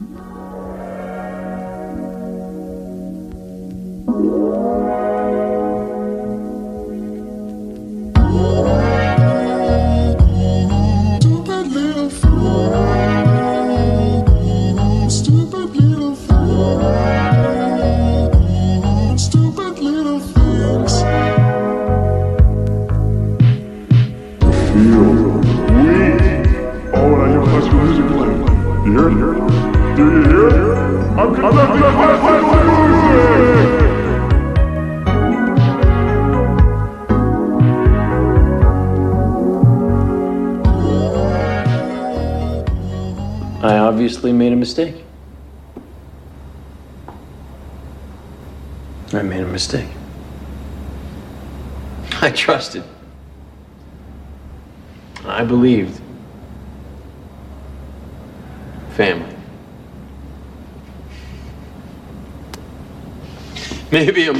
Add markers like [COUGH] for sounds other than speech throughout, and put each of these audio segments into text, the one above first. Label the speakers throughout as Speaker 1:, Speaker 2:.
Speaker 1: Stupid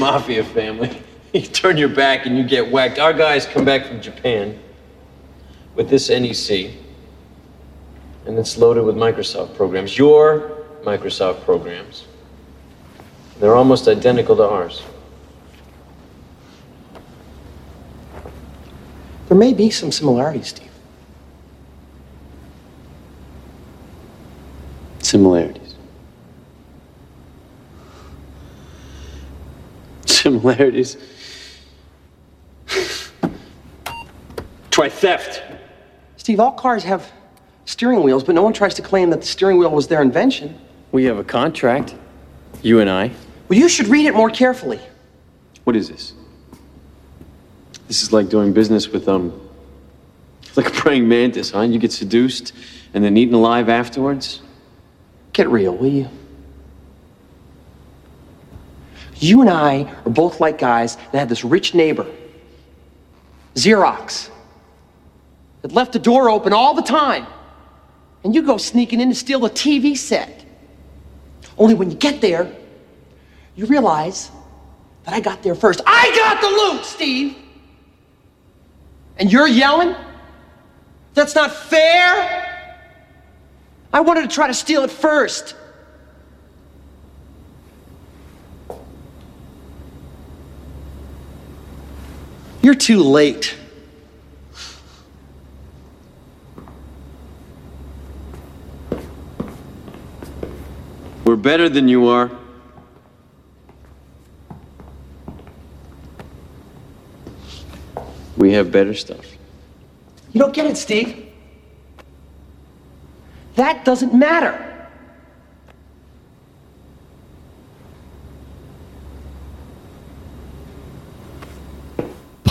Speaker 2: mafia family. [LAUGHS] You turn your back and you get whacked. Our guys come back from Japan with this NEC and it's loaded with Microsoft programs. Your Microsoft programs. They're almost identical to ours.
Speaker 3: There may be some similarities, Steve.
Speaker 2: Similarities. Similarities. Try theft.
Speaker 3: Steve, all cars have steering wheels, but no one tries to claim that the steering wheel was their invention.
Speaker 2: We have a contract. You and I.
Speaker 3: Well, you should read it more carefully.
Speaker 2: What is this? This is like doing business with um like a praying mantis, huh? You get seduced and then eaten alive afterwards?
Speaker 3: Get real, will you? You and I are both like guys that had this rich neighbor, Xerox, that left the door open all the time. And you go sneaking in to steal the TV set. Only when you get there, you realize that I got there first. I got the loot, Steve! And you're yelling? That's not fair! I wanted to try to steal it first. You're too late.
Speaker 2: We're better than you are. We have better stuff.
Speaker 3: You don't get it, Steve. That doesn't matter.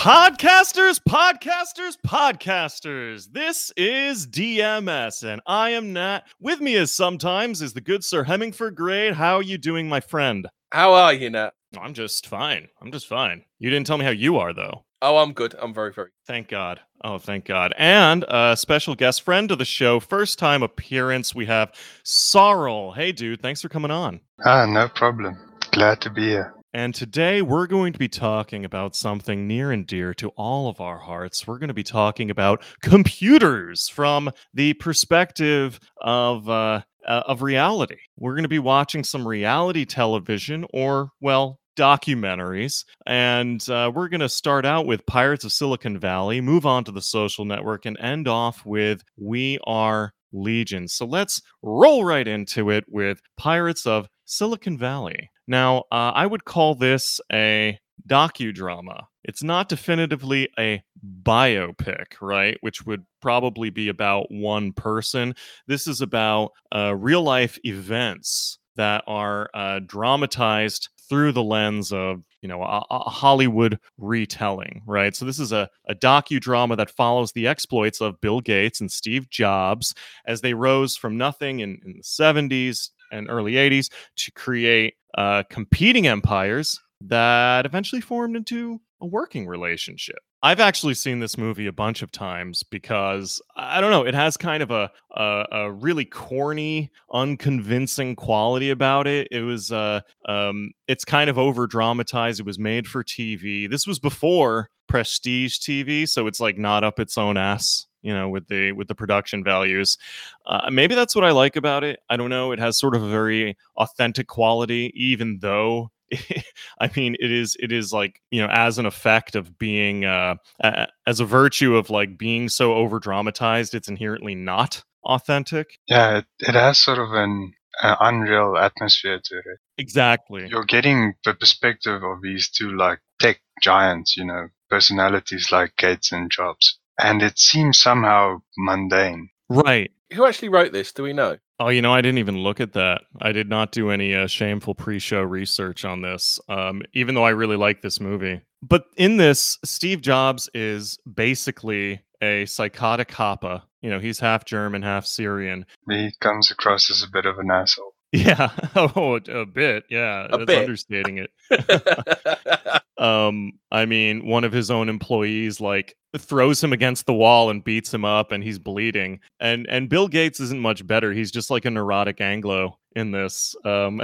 Speaker 4: Podcasters, podcasters, podcasters. This is DMS, and I am Nat. With me, as sometimes, is the good Sir Hemmingford Grey. How are you doing, my friend?
Speaker 5: How are you, Nat?
Speaker 4: I'm just fine. I'm just fine. You didn't tell me how you are, though.
Speaker 5: Oh, I'm good. I'm very, very.
Speaker 4: Thank God. Oh, thank God. And a special guest friend of the show, first time appearance, we have Sorrel. Hey, dude, thanks for coming on.
Speaker 6: Ah, no problem. Glad to be here.
Speaker 4: And today we're going to be talking about something near and dear to all of our hearts. We're going to be talking about computers from the perspective of uh, uh, of reality. We're going to be watching some reality television, or well, documentaries. And uh, we're going to start out with Pirates of Silicon Valley, move on to the social network, and end off with We Are Legion. So let's roll right into it with Pirates of Silicon Valley. Now, uh, I would call this a docudrama. It's not definitively a biopic, right? Which would probably be about one person. This is about uh, real life events that are uh, dramatized through the lens of you know a, a Hollywood retelling, right? So this is a, a docudrama that follows the exploits of Bill Gates and Steve Jobs as they rose from nothing in, in the 70s and early 80s to create uh, competing empires that eventually formed into a working relationship. I've actually seen this movie a bunch of times because I don't know, it has kind of a a, a really corny, unconvincing quality about it. It was uh um it's kind of over dramatized. It was made for TV. This was before prestige TV, so it's like not up its own ass you know, with the with the production values. Uh, maybe that's what I like about it. I don't know. It has sort of a very authentic quality, even though [LAUGHS] I mean, it is it is like you know, as an effect of being uh, a- as a virtue of like being so over dramatized, it's inherently not authentic.
Speaker 6: Yeah, it, it has sort of an uh, unreal atmosphere to it.
Speaker 4: Exactly.
Speaker 6: You're getting the perspective of these two like tech giants, you know, personalities like Gates and Jobs. And it seems somehow mundane.
Speaker 4: Right.
Speaker 5: Who actually wrote this? Do we know?
Speaker 4: Oh, you know, I didn't even look at that. I did not do any uh, shameful pre-show research on this, um, even though I really like this movie. But in this, Steve Jobs is basically a psychotic Kappa. You know, he's half German, half Syrian.
Speaker 6: He comes across as a bit of an asshole.
Speaker 4: Yeah, [LAUGHS] oh, a bit. Yeah,
Speaker 5: A
Speaker 4: that's
Speaker 5: bit.
Speaker 4: understating it. [LAUGHS] [LAUGHS] um i mean one of his own employees like throws him against the wall and beats him up and he's bleeding and and bill gates isn't much better he's just like a neurotic anglo in this um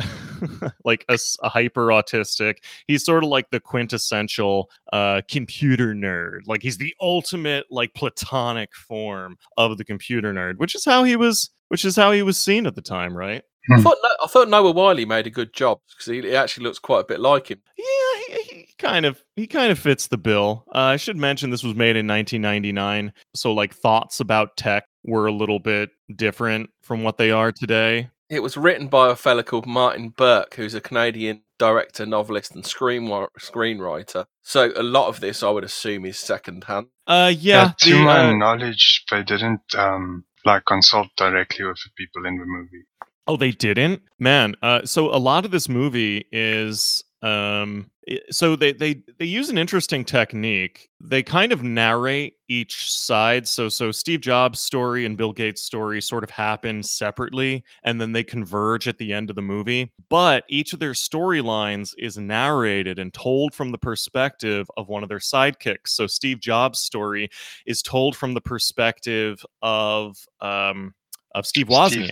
Speaker 4: like a hyper autistic he's sort of like the quintessential uh computer nerd like he's the ultimate like platonic form of the computer nerd which is how he was which is how he was seen at the time right
Speaker 5: I thought I thought Noah Wyle made a good job because he, he actually looks quite a bit like him.
Speaker 4: Yeah, he, he kind of he kind of fits the bill. Uh, I should mention this was made in 1999, so like thoughts about tech were a little bit different from what they are today.
Speaker 5: It was written by a fella called Martin Burke, who's a Canadian director, novelist, and screen screenwriter. So a lot of this, I would assume, is secondhand.
Speaker 4: Uh, yeah,
Speaker 6: to
Speaker 4: the,
Speaker 6: my
Speaker 4: uh,
Speaker 6: knowledge, they didn't um, like consult directly with the people in the movie.
Speaker 4: Oh, they didn't, man. Uh, so a lot of this movie is um, so they they they use an interesting technique. They kind of narrate each side. So so Steve Jobs' story and Bill Gates' story sort of happen separately, and then they converge at the end of the movie. But each of their storylines is narrated and told from the perspective of one of their sidekicks. So Steve Jobs' story is told from the perspective of um, of Steve Wozniak.
Speaker 6: Steve.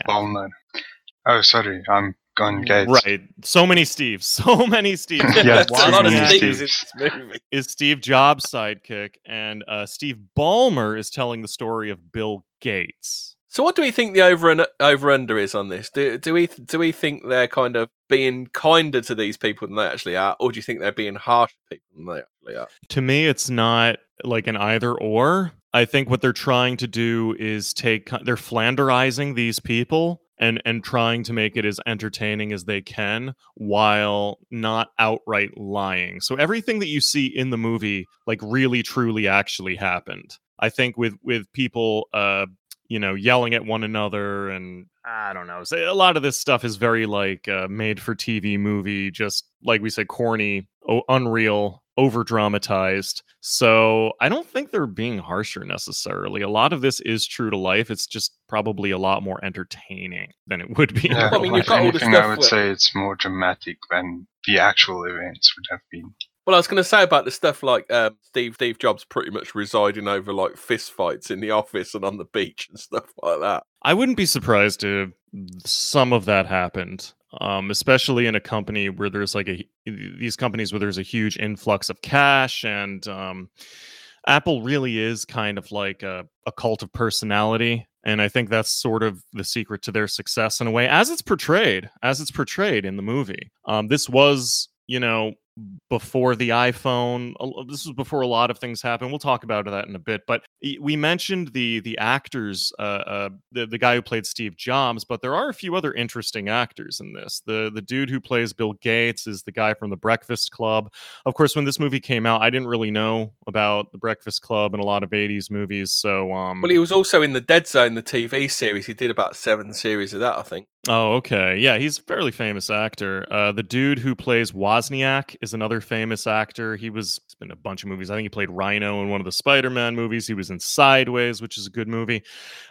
Speaker 6: Oh, sorry, I'm on Gates.
Speaker 4: Right. So many Steves. [LAUGHS] So many Steves. [LAUGHS]
Speaker 6: Yeah,
Speaker 5: a lot of
Speaker 6: Wozniak
Speaker 5: Steves
Speaker 6: is-
Speaker 4: is Steve Jobs' sidekick, and uh, Steve Ballmer is telling the story of Bill Gates.
Speaker 5: So, what do we think the over and over under is on this? Do do we do we think they're kind of being kinder to these people than they actually are, or do you think they're being harsher people than they actually are?
Speaker 4: To me, it's not like an either or. I think what they're trying to do is take they're flanderizing these people and and trying to make it as entertaining as they can while not outright lying. So everything that you see in the movie like really truly actually happened. I think with with people uh you know yelling at one another and I don't know. So a lot of this stuff is very like uh, made for TV movie just like we said corny, o- unreal, over dramatized. So I don't think they're being harsher necessarily. A lot of this is true to life. It's just probably a lot more entertaining than it would be.
Speaker 6: Yeah,
Speaker 5: I mean,
Speaker 4: real
Speaker 5: you've
Speaker 6: if
Speaker 5: got all the
Speaker 6: anything,
Speaker 5: stuff
Speaker 6: I would
Speaker 5: where-
Speaker 6: say it's more dramatic than the actual events would have been.
Speaker 5: Well, I was going to say about the stuff like um, Steve Steve Jobs pretty much residing over like fist fights in the [LAUGHS] office and on the beach and stuff like that.
Speaker 4: I wouldn't be surprised if some of that happened, um, especially in a company where there's like a these companies where there's a huge influx of cash, and um, Apple really is kind of like a, a cult of personality. And I think that's sort of the secret to their success in a way, as it's portrayed, as it's portrayed in the movie. Um, this was, you know, before the iPhone. This was before a lot of things happened. We'll talk about that in a bit. But we mentioned the the actors, uh, uh, the the guy who played Steve Jobs, but there are a few other interesting actors in this. The the dude who plays Bill Gates is the guy from The Breakfast Club. Of course, when this movie came out, I didn't really know about The Breakfast Club and a lot of '80s movies. So, um,
Speaker 5: Well, he was also in the Dead Zone, the TV series. He did about seven series of that, I think.
Speaker 4: Oh, okay. Yeah, he's a fairly famous actor. Uh, the dude who plays Wozniak is another famous actor. He was he's been in a bunch of movies. I think he played Rhino in one of the Spider-Man movies. He was in Sideways, which is a good movie.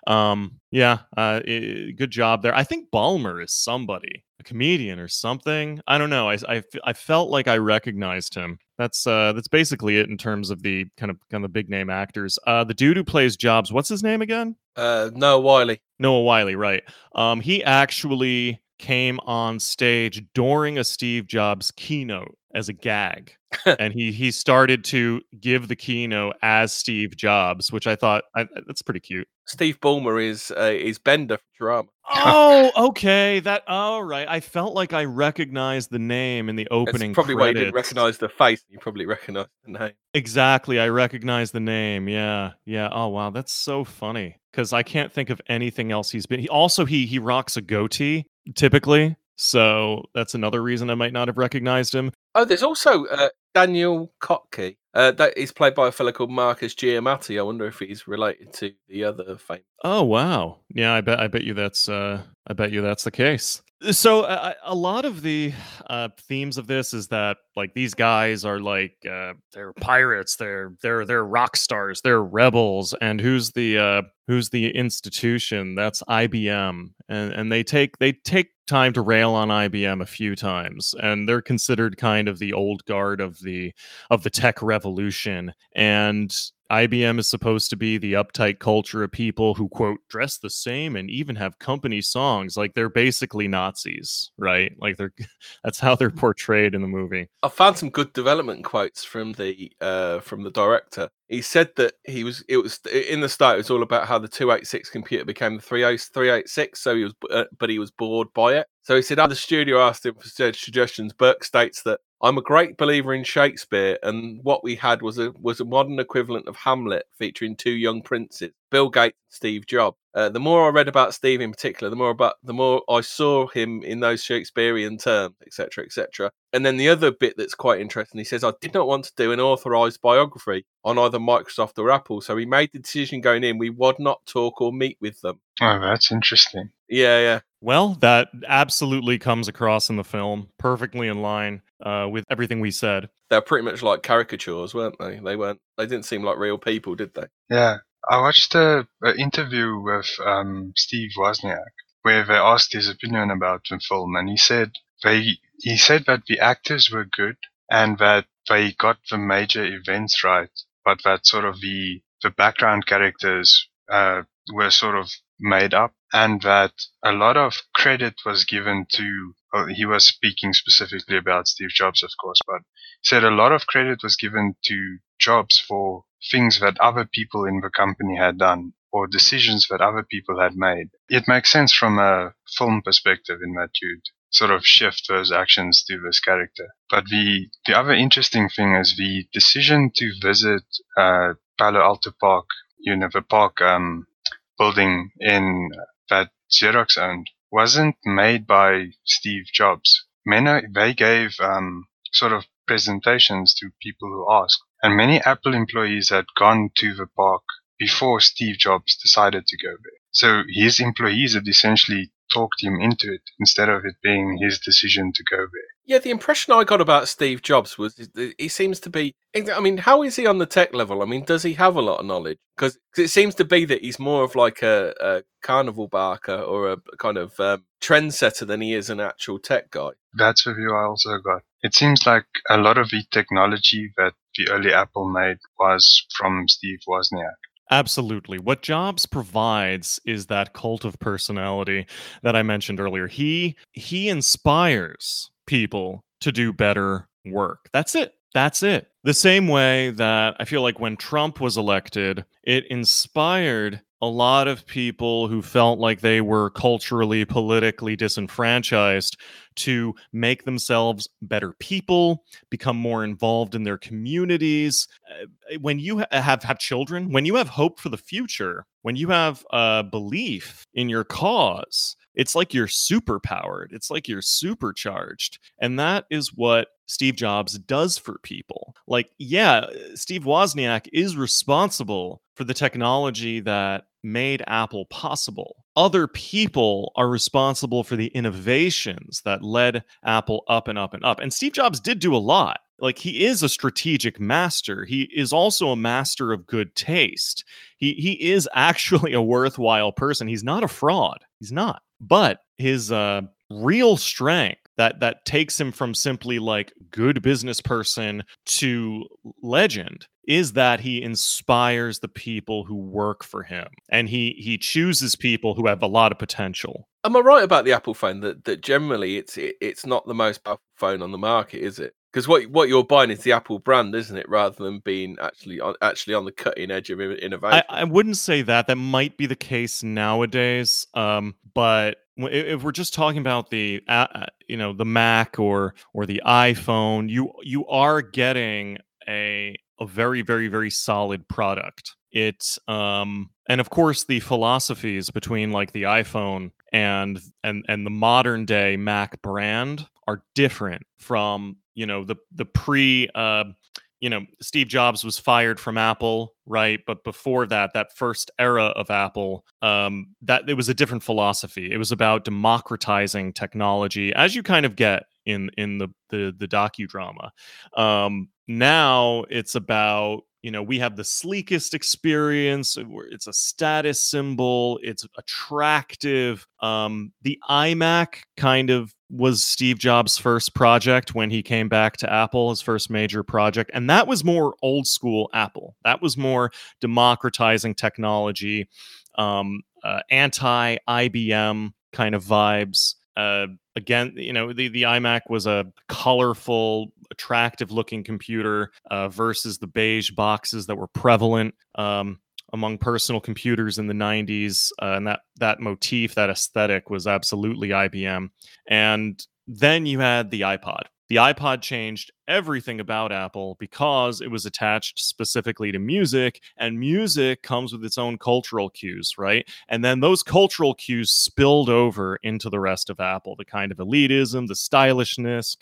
Speaker 4: Um, yeah, uh, i- good job there. I think Ballmer is somebody, a comedian or something. I don't know. I I felt like I recognized him. That's uh, that's basically it in terms of the kind of kind of big name actors. Uh, the dude who plays Jobs, what's his name again?
Speaker 5: Uh, Noah Wyle.
Speaker 4: Noah Wyle, right. Um, he actually came on stage during a Steve Jobs keynote as a gag, [LAUGHS] and he he started to give the keynote as Steve Jobs, which I thought I, that's pretty cute.
Speaker 5: Steve Ballmer is uh, is Bender from Futurama.
Speaker 4: Oh, [LAUGHS] okay. That all right. I felt like I recognized the name in the
Speaker 5: That's
Speaker 4: opening.
Speaker 5: probably why you didn't recognise the face. You probably recognise the name.
Speaker 4: Exactly. I recognize the name. Yeah. Yeah. Oh wow, that's so funny. Because I can't think of anything else he's been. He also he he rocks a goatee typically. So that's another reason I might not have recognized him.
Speaker 5: Oh, there's also uh, Daniel Kottke. Uh, that is played by a fellow called Marcus Giamatti. I wonder if he's related to the other famous.
Speaker 4: Oh wow. Yeah, I bet I bet you that's uh I bet you that's the case. So uh, a lot of the uh, themes of this is that like these guys are like uh, they're pirates, they're they're they're rock stars, they're rebels, and who's the uh, who's the institution? That's IBM, and and they take they take time to rail on IBM a few times, and they're considered kind of the old guard of the of the tech revolution, and IBM is supposed to be the uptight culture of people who quote dress the same and even have company songs. Like they're basically Nazis, right? Like they're [LAUGHS] that's how they're portrayed in the movie.
Speaker 5: I found some good development quotes from the uh, from the director. He said that he was it was in the start. It was all about how the two eight six computer became the 30 386. So he was, uh, but he was bored by it. So he said, "Oh, the studio asked him for suggestions." Burke states that I'm a great believer in Shakespeare, and what we had was a was a modern equivalent of Hamlet, featuring two young princes, Bill Gates Steve Jobs. Uh, the more I read about Steve in particular, the more about the more I saw him in those Shakespearean terms, etc., etc. And then the other bit that's quite interesting, he says, I did not want to do an authorized biography on either Microsoft or Apple, so we made the decision going in we would not talk or meet with them.
Speaker 6: Oh, that's interesting.
Speaker 5: Yeah, yeah.
Speaker 4: Well, that absolutely comes across in the film, perfectly in line uh, with everything we said.
Speaker 5: They're pretty much like caricatures, weren't they? They weren't. They didn't seem like real people, did they?
Speaker 6: Yeah, I watched a, a interview with um, Steve Wozniak where they asked his opinion about the film, and he said they he said that the actors were good and that they got the major events right, but that sort of the the background characters uh, were sort of made up, and that a lot of credit was given to. Well, he was speaking specifically about Steve Jobs, of course, but said a lot of credit was given to Jobs for things that other people in the company had done or decisions that other people had made. It makes sense from a film perspective in that you'd sort of shift those actions to this character. But the the other interesting thing is the decision to visit uh, Palo Alto PARC, you know, the PARC um, building in that Xerox owned, wasn't made by Steve Jobs. Many they gave um, sort of presentations to people who asked, and many Apple employees had gone to the PARC before Steve Jobs decided to go there. So his employees had essentially talked him into it instead of it being his decision to go there.
Speaker 5: Yeah, the impression I got about Steve Jobs was he seems to be. I mean, how is he on the tech level? I mean, does he have a lot of knowledge? Because it seems to be that he's more of like a, a carnival barker or a kind of um, trendsetter than he is an actual tech guy.
Speaker 6: That's the view I also got. It seems like a lot of the technology that the early Apple made was from Steve Wozniak.
Speaker 4: Absolutely. What Jobs provides is that cult of personality that I mentioned earlier. He he inspires people to do better work. That's it. That's it. The same way that I feel like when Trump was elected, it inspired a lot of people who felt like they were culturally, politically disenfranchised to make themselves better people, become more involved in their communities. Uh, When you have have children, when you have hope for the future, when you have a belief in your cause, it's like you're superpowered. It's like you're supercharged. And that is what Steve Jobs does for people. Like, yeah, Steve Wozniak is responsible for the technology that made Apple possible. Other people are responsible for the innovations that led Apple up and up and up. And Steve Jobs did do a lot. Like, he is a strategic master. He is also a master of good taste. He, he is actually a worthwhile person. He's not a fraud. He's not. But his uh, real strength that that takes him from simply like good business person to legend is that he inspires the people who work for him and he he chooses people who have a lot of potential
Speaker 5: Am I right about the Apple phone that, that generally it's it, it's not the most powerful phone on the market, is it? Because what what you're buying is the Apple brand, isn't it? Rather than being actually on actually on the cutting edge of innovation.
Speaker 4: I, I wouldn't say that. That might be the case nowadays. Um, but if we're just talking about the, uh, uh, you know, the Mac or or the iPhone, you you are getting a a very very very solid product. It um, and of course the philosophies between like the iPhone and and and the modern day Mac brand are different from you know the the pre uh, you know Steve Jobs was fired from Apple, right? But before that, that first era of Apple, um, that it was a different philosophy. It was about democratizing technology, as you kind of get in in the the, the docudrama. Um, now it's about you know we have the sleekest experience uh, it's a status symbol it's attractive um the imac kind of was steve jobs first project when he came back to apple his first major project and that was more old school apple. That was more democratizing technology um uh, anti ibm kind of vibes. Uh, again, you know, the, the iMac was a colorful, attractive looking computer uh, versus the beige boxes that were prevalent. Um, among personal computers in the 90s. Uh, and that, that motif, that aesthetic was absolutely IBM. And then you had the iPod. The iPod changed everything about Apple because it was attached specifically to music, and music comes with its own cultural cues, right? And then those cultural cues spilled over into the rest of Apple, the kind of elitism, the stylishness,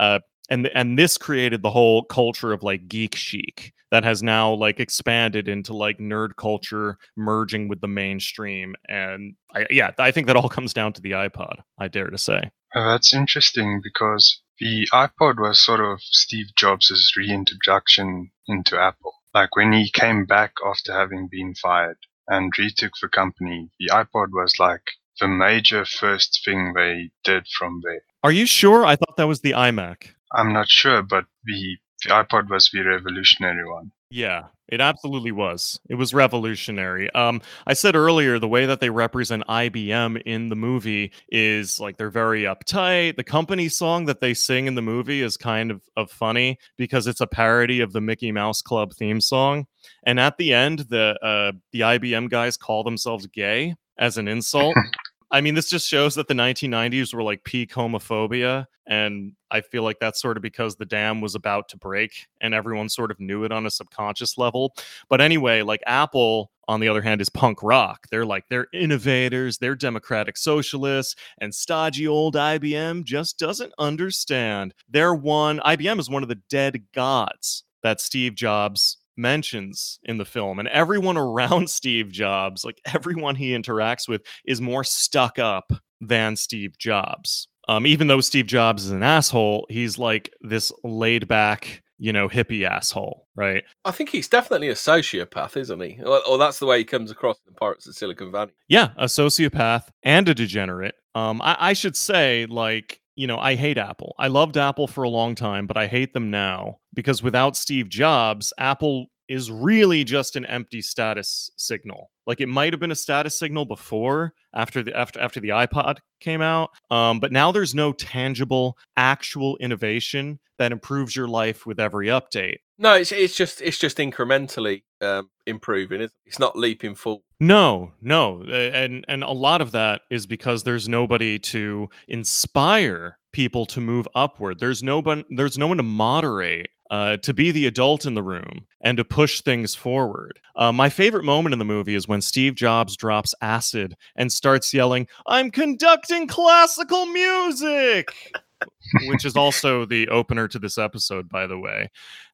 Speaker 4: uh, and and this created the whole culture of like geek chic that has now like expanded into like nerd culture merging with the mainstream and I, yeah i think that all comes down to the ipod i dare to say
Speaker 6: Uh, that's interesting because the iPod was sort of Steve Jobs' reintroduction into Apple. Like when he came back after having been fired and retook the company, the iPod was like the major first thing they did from there.
Speaker 4: are you sure i thought that was the imac
Speaker 6: I'm not sure, but the, the iPod was the revolutionary one.
Speaker 4: Yeah, it absolutely was. It was revolutionary. Um, I said earlier the way that they represent IBM in the movie is like they're very uptight. The company song that they sing in the movie is kind of, of funny because it's a parody of the Mickey Mouse Club theme song. And at the end, the uh, the IBM guys call themselves gay as an insult. [LAUGHS] I mean, this just shows that the 1990s were like peak homophobia. And I feel like that's sort of because the dam was about to break and everyone sort of knew it on a subconscious level. But anyway, like Apple, on the other hand, is punk rock. They're like, they're innovators, they're democratic socialists, and stodgy old IBM just doesn't understand. They're one, IBM is one of the dead gods that Steve Jobs mentions in the film and everyone [LAUGHS] around Steve Jobs like everyone he interacts with is more stuck up than Steve Jobs um even though Steve Jobs is an asshole he's like this laid back you know hippie asshole right
Speaker 5: I think he's definitely a sociopath, isn't he? Or, or that's the way he comes across in Pirates of Silicon Valley.
Speaker 4: yeah a sociopath and a degenerate um I, I should say like you know i hate apple i loved apple for a long time but i hate them now because without steve jobs apple is really just an empty status signal like it might have been a status signal before after the after after the ipod came out um, but now there's no tangible actual innovation that improves your life with every update
Speaker 5: No, it's it's just it's just incrementally um, improving. It's not leaping forward.
Speaker 4: No, no, and and a lot of that is because there's nobody to inspire people to move upward. There's no one. There's no one to moderate. Uh, to be the adult in the room and to push things forward. Uh, my favorite moment in the movie is when Steve Jobs drops acid and starts yelling, I'm conducting classical music, [LAUGHS] which is also the opener to this episode, by the way.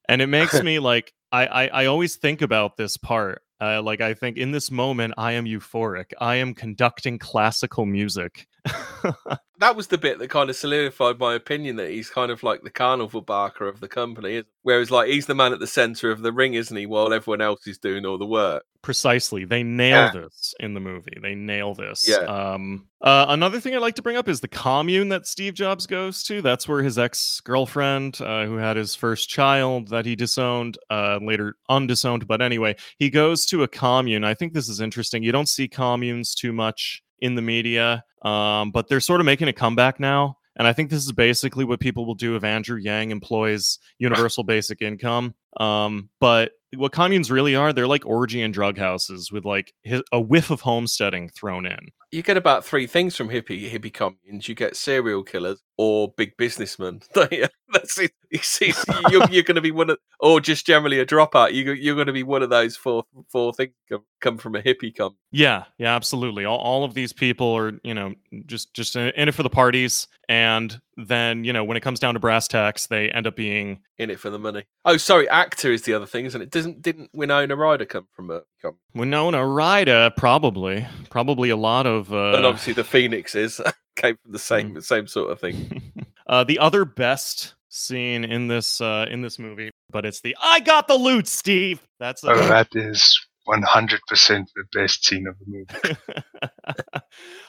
Speaker 4: And it makes [LAUGHS] me like, I, I, I always think about this part. Uh, like, I think in this moment, I am euphoric. I am conducting classical music. [LAUGHS]
Speaker 5: That was the bit that kind of solidified my opinion that he's kind of like the carnival barker of the company. Whereas, like, he's the man at the center of the ring, isn't he? While everyone else is doing all the work.
Speaker 4: Precisely. They nail
Speaker 5: Yeah.
Speaker 4: this in the movie. They nail this.
Speaker 5: Yeah.
Speaker 4: Um, uh, another thing I'd like to bring up is the commune that Steve Jobs goes to. That's where his ex girlfriend, uh, who had his first child that he disowned, uh, later undisowned. But anyway, he goes to a commune. I think this is interesting. You don't see communes too much in the media, um, but they're sort of making a comeback now. And I think this is basically what people will do if Andrew Yang employs universal basic income. Um, but what communes really are, they're like orgy and drug houses with like a whiff of homesteading thrown in.
Speaker 5: You get about three things from hippie hippie communes. You get serial killers or big businessman. [LAUGHS] you? That's it. You see, you're, you're going to be one of, or just generally a dropout. You, you're going to be one of those four four things come, come from a hippie commune.
Speaker 4: Yeah, yeah, absolutely. All, all of these people are, you know, just just in in it for the parties, and then you know when it comes down to brass tacks, they end up being
Speaker 5: in it for the money. Oh, sorry, actor is the other thing, isn't it? Doesn't didn't Winona Ryder come from a come?
Speaker 4: Winona Ryder, probably, probably a lot of. Uh,
Speaker 5: and obviously the Phoenixes [LAUGHS] came from the same same sort of thing. [LAUGHS]
Speaker 4: uh, the other best scene in this uh, in this movie, but it's the "I got the loot, Steve." That's
Speaker 6: Oh, that is 100% the best scene of the movie. [LAUGHS]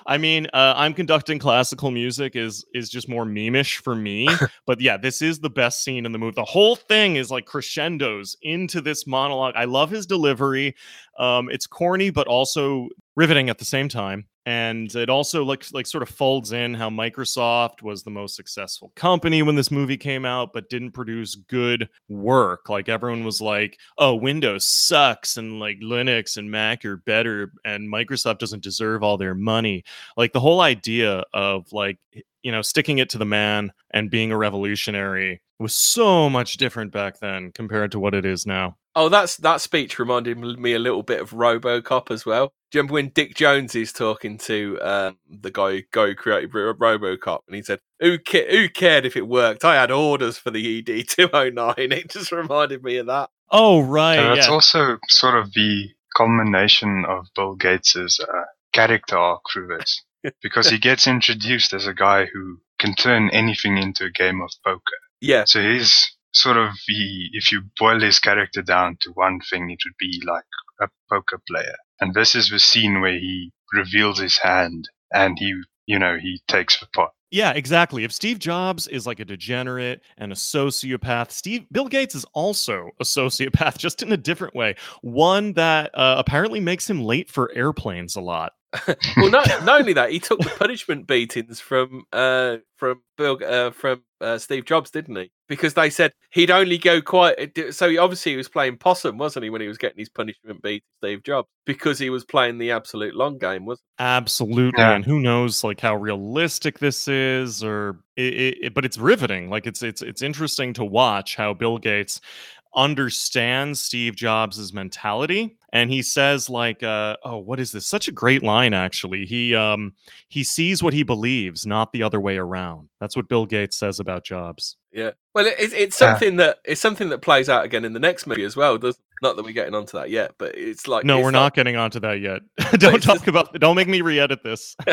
Speaker 4: I mean, uh, I'm conducting classical music is is just more memeish for me, [LAUGHS] but yeah, this is the best scene in the movie. The whole thing is like crescendos into this monologue. I love his delivery. Um, it's corny, but also riveting at the same time. And it also like like sort of folds in how Microsoft was the most successful company when this movie came out, but didn't produce good work. Like everyone was like, "Oh, Windows sucks," and like Linux and Mac are better, and Microsoft doesn't deserve all their money. Like the whole idea of like you know sticking it to the man and being a revolutionary was so much different back then compared to what it is now.
Speaker 5: Oh, that's that speech reminded me a little bit of RoboCop as well. Do you remember when Dick Jones is talking to um, the guy, guy who created RoboCop, and he said, "Who ca- who cared if it worked? I had orders for the ED two hundred nine. [LAUGHS] It just reminded me of that.
Speaker 4: Oh right,
Speaker 6: And that's
Speaker 4: yeah.
Speaker 6: also sort of the culmination of Bill Gates's uh, character arc through this, [LAUGHS] because he gets introduced as a guy who can turn anything into a game of poker.
Speaker 5: Yeah,
Speaker 6: So he's sort of the, if you boil his character down to one thing, it would be like a poker player. And this is the scene where he reveals his hand and he, you know, he takes the pot.
Speaker 4: Yeah, exactly. If Steve Jobs is like a degenerate and a sociopath, Steve Bill Gates is also a sociopath, [LAUGHS] just in a different way. One that uh, apparently makes him late for airplanes a lot.
Speaker 5: well, not, [LAUGHS] not only that, he took the punishment beatings from uh, from Bill uh, from uh, Steve Jobs, didn't he? Because they said he'd only go quite. So he, obviously he was playing possum, wasn't he, when he was getting his punishment beat, Steve Jobs, because he was playing the absolute long game, wasn't?
Speaker 4: Absolutely,
Speaker 6: Yeah.
Speaker 4: and who knows like how realistic this is, or it, it, it- but it's riveting. Like it's it's it's interesting to watch how Bill Gates understands Steve Jobs' mentality, and he says like, uh, "Oh, what is this?" Such a great line, actually. He um he sees what he believes, not the other way around. That's what Bill Gates says about Jobs.
Speaker 5: Yeah. Well, it, it's- it's
Speaker 6: Yeah.
Speaker 5: something that it's something that plays out again in the next movie as well. Does not that we're getting onto that yet, but it's like
Speaker 4: no,
Speaker 5: it's
Speaker 4: we're
Speaker 5: like-
Speaker 4: not getting onto that yet. [LAUGHS] [LAUGHS] don't talk
Speaker 5: just-
Speaker 4: about. Don't make me re-edit this. [LAUGHS]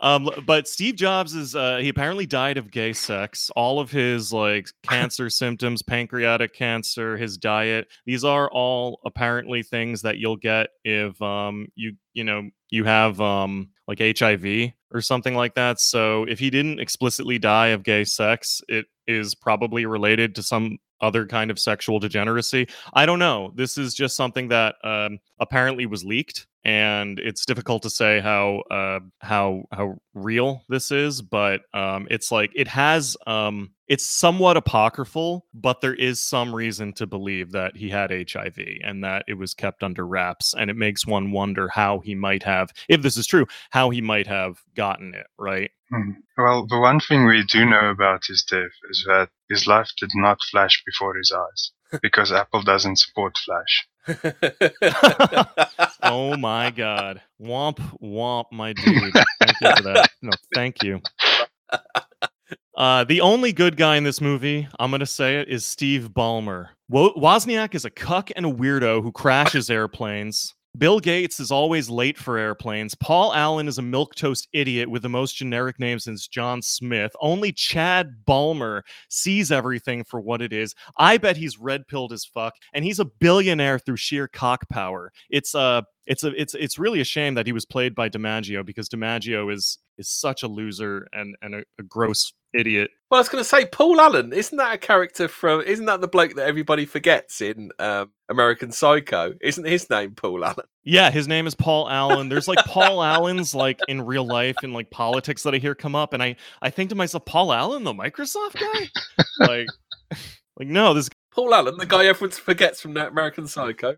Speaker 4: Um, but Steve Jobs is uh, he apparently died of gay sex. All of his like cancer symptoms, pancreatic cancer, his diet, these are all apparently things that you'll get if um you you know you have um like HIV or something like that. So if he didn't explicitly die of gay sex, it is probably related to some other kind of sexual degeneracy. I don't know. This is just something that um, apparently was leaked, and it's difficult to say how uh, how how real this is. But um, it's like it has um, it's somewhat apocryphal, but there is some reason to believe that he had HIV and that it was kept under wraps, and it makes one wonder how he might have, if this is true, how he might have gotten it. Right?
Speaker 6: Hmm. Well, the one thing we do know about his death is that his life did not flash before his eyes because Apple doesn't support Flash.
Speaker 4: Oh my god. Womp womp, my dude. Thank you for that. No, thank you. Uh, the only good guy in this movie, I'm gonna say it, is Steve Ballmer. Wo- Wozniak is a cuck and a weirdo who crashes airplanes. Bill Gates is always late for airplanes. Paul Allen is a milquetoast idiot with the most generic name since John Smith. Only Chad Ballmer sees everything for what it is. I bet he's red pilled as fuck, and he's a billionaire through sheer cock power. It's uh it's a it's it's really a shame that he was played by DiMaggio because DiMaggio is is such a loser and and a, a gross idiot.
Speaker 5: Well, I was going to say Paul Allen. Isn't that a character from? Isn't that the bloke that everybody forgets in um, American Psycho? Isn't his name Paul Allen?
Speaker 4: Yeah, his name is Paul Allen. There's like Paul [LAUGHS] Allens like in real life in like politics that I hear come up, and I I think to myself, Paul Allen, the Microsoft guy, [LAUGHS] like like no, this
Speaker 5: Paul Allen, the guy everyone forgets from American Psycho.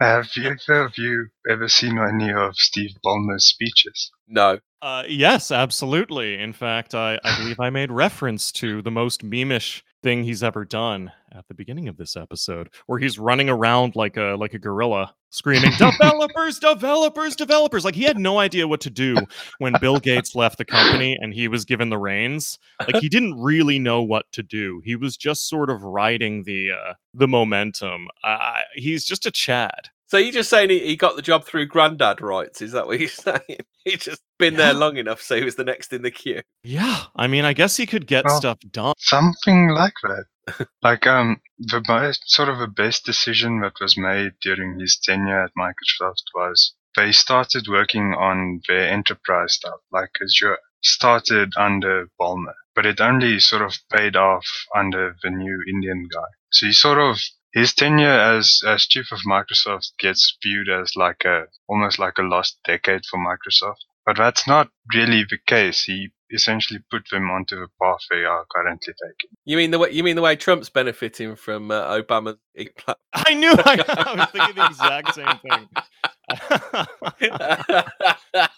Speaker 6: Have you ever, have you ever seen any of Steve Ballmer's speeches?
Speaker 5: No.
Speaker 4: Uh, yes, absolutely. In fact, I, I believe I made reference to the most memeish thing he's ever done at the beginning of this episode, where he's running around like a like a gorilla, screaming "Developers, [LAUGHS] developers, developers!" Like he had no idea what to do when Bill Gates left the company and he was given the reins. Like he didn't really know what to do. He was just sort of riding the uh, the momentum. Uh, he's just a Chad.
Speaker 5: So you're just saying he, he got the job through granddad rights? Is that what you're [LAUGHS] saying? [LAUGHS] He just been there long enough, so he was the next in the queue.
Speaker 4: Yeah, I mean, I guess he could get
Speaker 6: Well,
Speaker 4: stuff done.
Speaker 6: Something like that. [LAUGHS] like um, the most sort of the best decision that was made during his tenure at Microsoft was they started working on their enterprise stuff, like Azure. Started under Ballmer, but it only sort of paid off under the new Indian guy. So he sort of his tenure as as chief of Microsoft gets viewed as like a almost like a lost decade for Microsoft. But that's not really the case. He essentially put them onto the path they are currently taking.
Speaker 5: You mean the way you mean the way Trump's benefiting from uh, Obama's [LAUGHS]
Speaker 4: I knew I, I was thinking the [LAUGHS] exact same thing. [LAUGHS]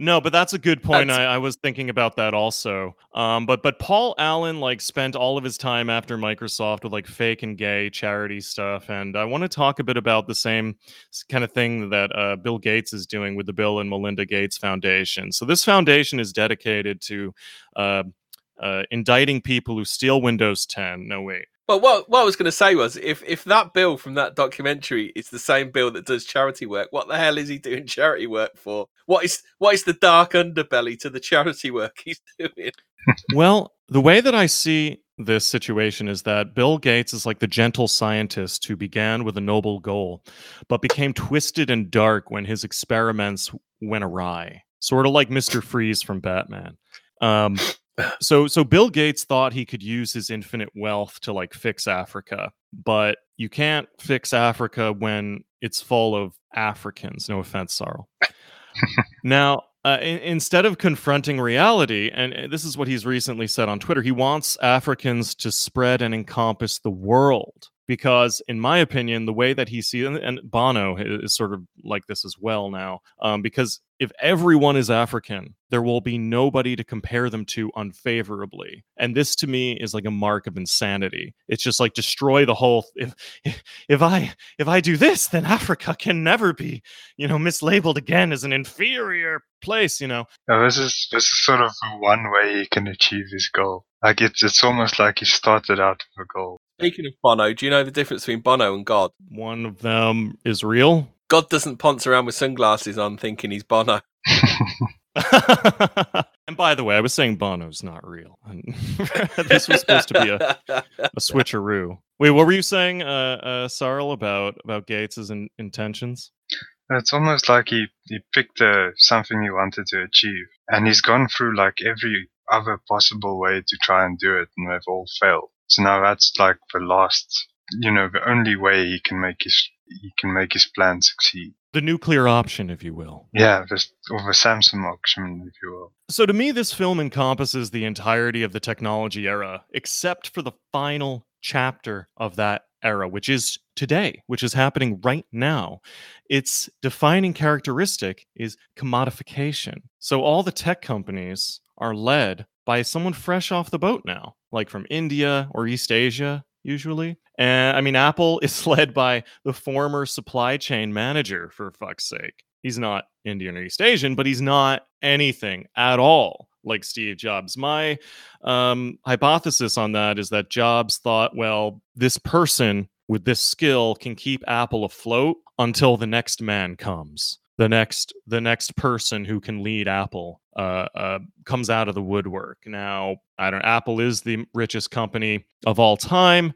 Speaker 4: no, but that's a good point. I, I was thinking about that also. Um, but but Paul Allen like spent all of his time after Microsoft with like fake and gay charity stuff, and I want to talk a bit about the same kind of thing that uh, Bill Gates is doing with the Bill and Melinda Gates Foundation. So this foundation is dedicated to uh, uh, indicting people who steal Windows 10. No wait.
Speaker 5: Well, what what I was going to say was, if if that bill from that documentary is the same bill that does charity work, what the hell is he doing charity work for? What is what is the dark underbelly to the charity work he's [LAUGHS] doing?
Speaker 4: well, the way that I see this situation is that Bill Gates is like the gentle scientist who began with a noble goal, but became twisted and dark when his experiments went awry. Sort of like Mr. Freeze from Batman. Um, [SIGHS] so so Bill Gates thought he could use his infinite wealth to like fix Africa, but you can't fix Africa when it's full of Africans. No offense, Sarl. Now, uh, in, instead of confronting reality, and this is what he's recently said on Twitter, he wants Africans to spread and encompass the world. Because, in my opinion, the way that he sees, and Bono is sort of like this as well now, um, because if everyone is African, there will be nobody to compare them to unfavorably. And this to me is like a mark of insanity. It's just like destroy the whole. If [LAUGHS] if I if I do this, then Africa can never be you know, mislabeled again as an inferior place, you know.
Speaker 6: Now, this is this is sort of the one way he can achieve his goal. Like it's it's almost like he started out with a goal.
Speaker 5: Speaking of Bono, do you know the difference between Bono and God?
Speaker 4: One of them is real.
Speaker 5: God doesn't ponce around with sunglasses on thinking he's Bono. [LAUGHS] [LAUGHS]
Speaker 4: and by the way, I was saying Bono's not real. [LAUGHS] this was supposed to be a, a switcheroo. Wait, what were you saying, uh, uh, Sarl, about about Gates's in- intentions?
Speaker 6: It's almost like he, he picked uh, something he wanted to achieve, and he's gone through like every other possible way to try and do it, and they've all failed. So now that's like the last, you know, the only way he can make his he can make his plan succeed.
Speaker 4: The nuclear option, if you will.
Speaker 6: Yeah, the, or the Samsung option, if you will.
Speaker 4: So to me, this film encompasses the entirety of the technology era, except for the final chapter of that era, which is today, which is happening right now. Its defining characteristic is commodification. So all the tech companies are led by someone fresh off the boat now, like from India or East Asia, usually. And I mean, Apple is [LAUGHS] led by the former supply chain manager, for fuck's sake. He's not Indian or East Asian, but he's not anything at all like Steve Jobs. My um, hypothesis on that is that Jobs thought, well, this person with this skill can keep Apple afloat until the next man comes. The next, the next person who can lead Apple uh, uh, comes out of the woodwork. Now, I don't. Apple is the richest company of all time.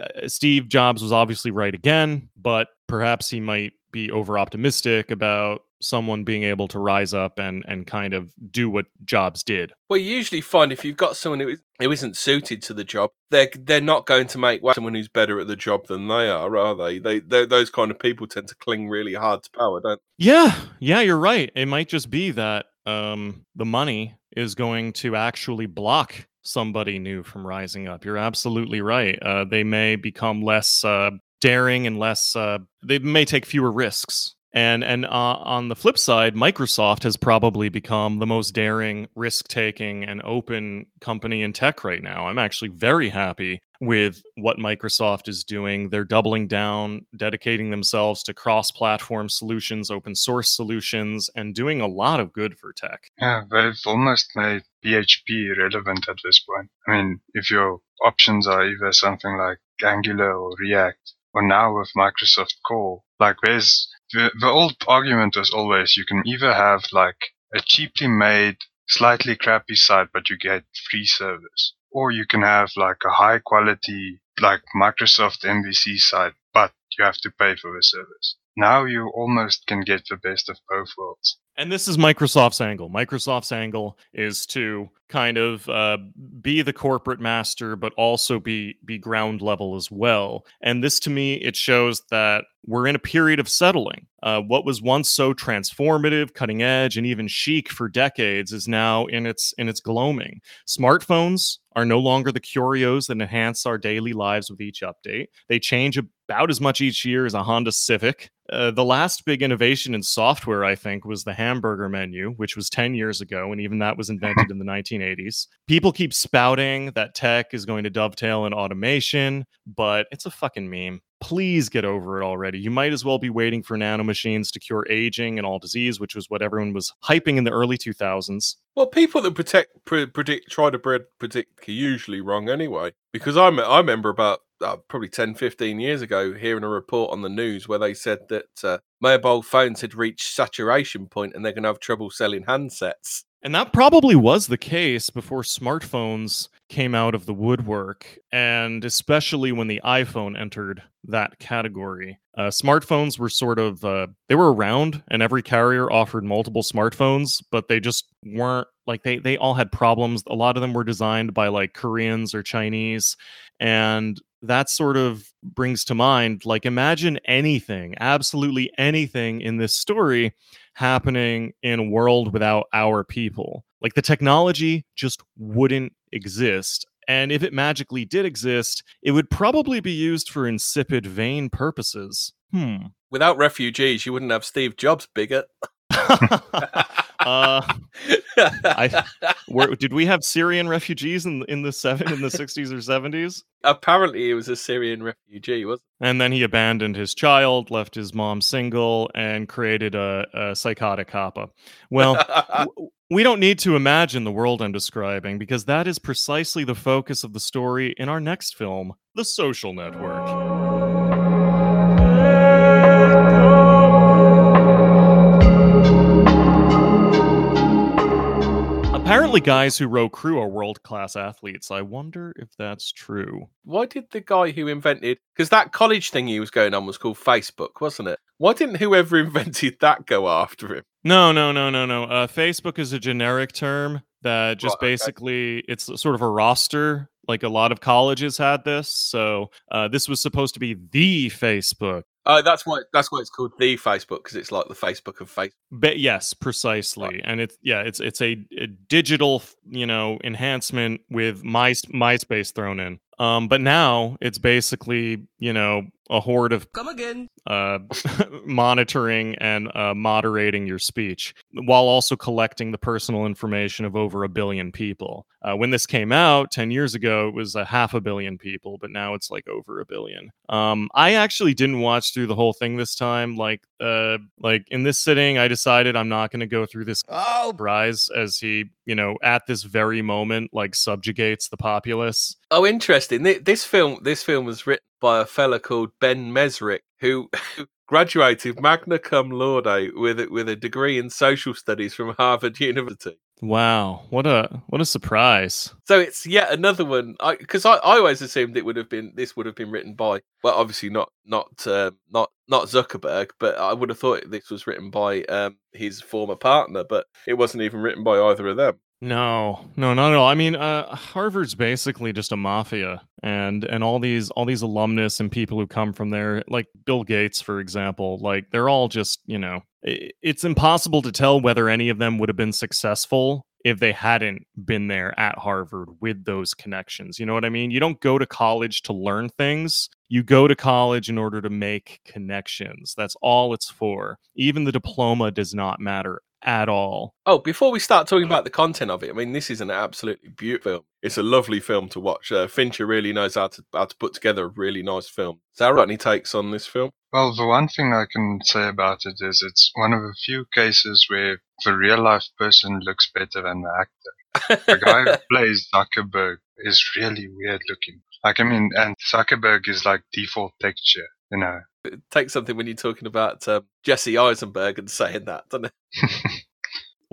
Speaker 4: Uh, Steve Jobs was obviously right again, but perhaps he might be over optimistic about someone being able to rise up and and kind of do what Jobs did.
Speaker 5: Well, you usually find if you've got someone who, is, who isn't suited to the job, they're they're not going to make someone who's better at the job than they are, are they? They they those kind of people tend to cling really hard to power, don't?
Speaker 4: Yeah, yeah, you're right. It might just be that um, the money is going to actually block somebody new from rising up. You're absolutely right. Uh, they may become less uh, daring and less. Uh, they may take fewer risks. And and uh, on the flip side, Microsoft has probably become the most daring, risk-taking, and open company in tech right now. I'm actually very happy with what Microsoft is doing. They're doubling down, dedicating themselves to cross-platform solutions, open source solutions, and doing a lot of good for tech.
Speaker 6: Yeah, they've almost made PHP relevant at this point. I mean, if your options are either something like Angular or React, or now with Microsoft Core, like there's the, the old argument was always you can either have like a cheaply made, slightly crappy site, but you get free service, or you can have like a high quality, like Microsoft MVC site, but you have to pay for the service. Now you almost can get the best of both worlds.
Speaker 4: And this is Microsoft's angle. Microsoft's angle is to kind of uh, be the corporate master, but also be be ground level as well. And this, to me, it shows that we're in a period of settling. Uh, what was once so transformative, cutting edge, and even chic for decades is now in its in its gloaming. Smartphones are no longer the curios that enhance our daily lives with each update. They change about as much each year as a Honda Civic. Uh, the last big innovation in software, I think, was the hamburger menu, which was 10 years ago, and even that was invented in the 1980s. People keep spouting that tech is going to dovetail in automation, but it's a fucking meme. Please get over it already. You might as well be waiting for nanomachines to cure aging and all disease, which was what everyone was hyping in the early 2000s.
Speaker 5: Well, people that protect, pre- predict, try to pre- predict are usually wrong anyway. Because I, me- I remember about uh, probably 10, 15 years ago hearing a report on the news where they said that uh, mobile phones had reached saturation point and they're going to have trouble selling handsets.
Speaker 4: And that probably was the case before smartphones came out of the woodwork, and especially when the iPhone entered that category. Uh, smartphones were sort of uh, they were around, and every carrier offered multiple smartphones, but they just weren't like they they all had problems. A lot of them were designed by like Koreans or Chinese, and that sort of brings to mind like imagine anything, absolutely anything in this story happening in a world without our people. Like the technology just wouldn't exist. And if it magically did exist, it would probably be used for insipid, vain purposes. Hmm.
Speaker 5: Without refugees, you wouldn't have Steve Jobs, bigot. [LAUGHS] [LAUGHS] [LAUGHS]
Speaker 4: uh, [LAUGHS] I, were, did we have Syrian refugees in in the seven in the [LAUGHS] sixties or seventies?
Speaker 5: Apparently, he was a Syrian refugee, wasn't
Speaker 4: And then he abandoned his child, left his mom single, and created a, a psychotic kappa. Well, [LAUGHS] w- we don't need to imagine the world I'm describing because that is precisely the focus of the story in our next film, The Social Network. Apparently, guys who row crew are world class athletes. I wonder if that's true.
Speaker 5: Why did the guy who invented because that college thing he was going on was called Facebook, wasn't it? Why didn't whoever [LAUGHS] invented that go after him?
Speaker 4: No, no, no, no, no. Uh, Facebook is a generic term that just
Speaker 5: Right, okay.
Speaker 4: basically it's sort of a roster. Like a lot of colleges had this, so uh, this was supposed to be the Facebook.
Speaker 5: Oh, that's why that's why it's called the Facebook because it's like the Facebook of Facebook.
Speaker 4: But yes, precisely, and it's yeah, it's it's a, a digital, you know, enhancement with My MySpace thrown in. Um, but now it's basically you know a horde of
Speaker 7: Come again.
Speaker 4: uh, [LAUGHS] monitoring and uh, moderating your speech while also collecting the personal information of over a billion people. Uh, when this came out 10 years ago, it was a half a billion people, but now it's like over a billion. Um, I actually didn't watch through the whole thing this time. Like, uh, like in this sitting, I decided I'm not going to go through this
Speaker 7: Oh,
Speaker 4: rise as he, you know, at this very moment, like subjugates the populace.
Speaker 5: Oh, interesting. This film this film was written by a fella called Ben Mezrich who [LAUGHS] graduated magna cum laude with a- with a degree in social studies from Harvard University.
Speaker 4: Wow, what a what a surprise!
Speaker 5: So it's yet another one. Because I, I, always assumed it would have been this would have been written by well, obviously not not uh, not not Zuckerberg, but I would have thought this was written by um, his former partner. But it wasn't even written by either of them.
Speaker 4: No, no, not at all. I mean, uh, Harvard's basically just a mafia, and and all these all these alumnus and people who come from there, like Bill Gates, for example, like they're all just you know, it's impossible to tell whether any of them would have been successful if they hadn't been there at Harvard with those connections. You know what I mean? You don't go to college to learn things. You go to college in order to make connections. That's all it's for. Even the diploma does not matter at all.
Speaker 5: Oh, before we start talking about the content of it, I mean, this is an absolutely beautiful film. It's a lovely film to watch. Uh, Fincher really knows how to how to put together a really nice film. Sarah, any takes on this film?
Speaker 6: Well, the one thing I can say about it is it's one of the few cases where the real life person looks better than the actor. the guy who [LAUGHS] plays Zuckerberg is really weird looking. Like, I mean, and Zuckerberg is like default texture, you know.
Speaker 5: It takes something when you're talking about um, Jesse Eisenberg and saying that, doesn't it? [LAUGHS]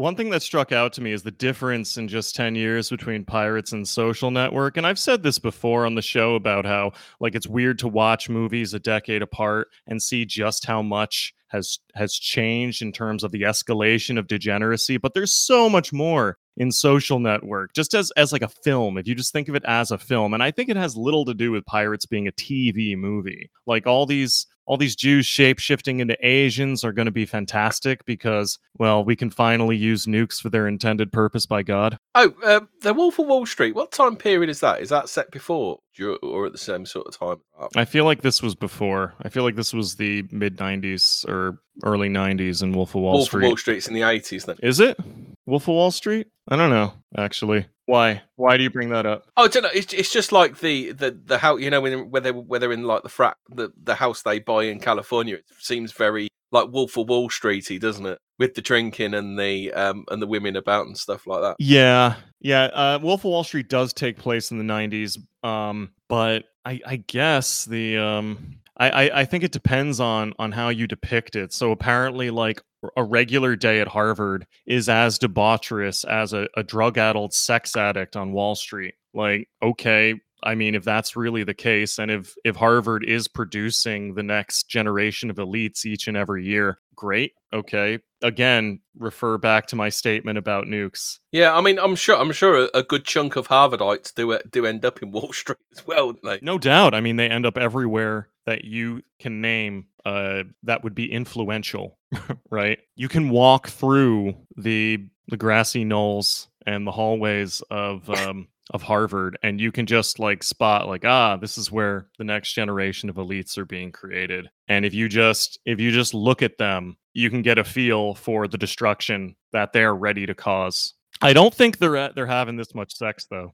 Speaker 4: One thing that struck out to me is the difference in just 10 years between Pirates and Social Network. And I've said this before on the show about how, like, it's weird to watch movies a decade apart and see just how much has has changed in terms of the escalation of degeneracy but there's so much more in social network just as as like a film if you just think of it as a film and i think it has little to do with pirates being a tv movie like all these all these Jews shape shifting into Asians are going to be fantastic because, well, we can finally use nukes for their intended purpose by God.
Speaker 5: Oh, uh, The Wolf of Wall Street. What time period is that? Is that set before or at the same sort of time?
Speaker 4: I feel like this was before. I feel like this was the mid 90s or early 90s in Wolf of Wall
Speaker 5: Wolf
Speaker 4: Street.
Speaker 5: Wolf of Wall Street's in the 80s then.
Speaker 4: Is it? Wolf of Wall Street? I don't know, actually. Why? Why do you bring that up?
Speaker 5: Oh, I don't know. It's, it's just like the the the house. You know, when where they where they're in like the frat, the the house they buy in California. It seems very like Wolf of Wall Streety, doesn't it? With the drinking and the um and the women about and stuff like that.
Speaker 4: Yeah, yeah. Uh, Wolf of Wall Street does take place in the '90s, um, but I, I guess the um, I, I think it depends on on how you depict it. So apparently, like a regular day at Harvard is as debaucherous as a, a drug addled sex addict on Wall Street. Like, okay, I mean, if that's really the case, and if if Harvard is producing the next generation of elites each and every year, great. Okay. Again, refer back to my statement about nukes.
Speaker 5: Yeah, I mean, I'm sure I'm sure a, a good chunk of Harvardites do do end up in Wall [LAUGHS] Street as well, don't they?
Speaker 4: No doubt. I mean, they end up everywhere that you can name uh, that would be influential, [LAUGHS] right? You can walk through the the grassy knolls and the hallways of [LAUGHS] um, of Harvard, and you can just like spot like ah, this is where the next generation of elites are being created. And if you just if you just look at them, you can get a feel for the destruction that they're ready to cause. I don't think they're at, they're having this much sex though.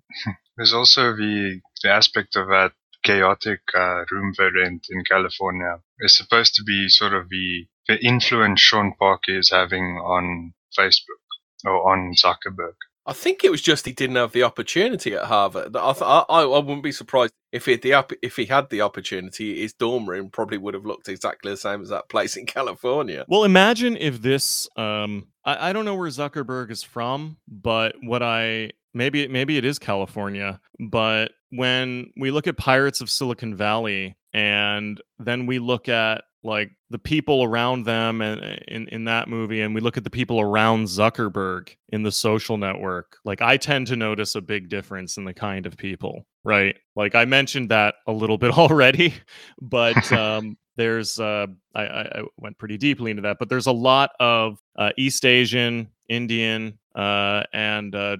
Speaker 6: There's also the the aspect of that chaotic uh, room rent in California is supposed to be sort of the the influence Sean Parker is having on Facebook or on Zuckerberg.
Speaker 5: I think it was just he didn't have the opportunity at Harvard. I I, I wouldn't be surprised if he had the if he had the opportunity. His dorm room probably would have looked exactly the same as that place in [LAUGHS] California.
Speaker 4: Well, imagine if this. Um, I, I don't know where Zuckerberg is from, but what I maybe maybe it is California. But when we look at Pirates of Silicon Valley, and then we look at like the people around them and in, in that movie and we look at the people around zuckerberg in the social network like i tend to notice a big difference in the kind of people right? Like i mentioned that a little [LAUGHS] bit already but [LAUGHS] um there's uh I, I went pretty deeply into that but there's a lot of uh, east asian indian uh, and uh,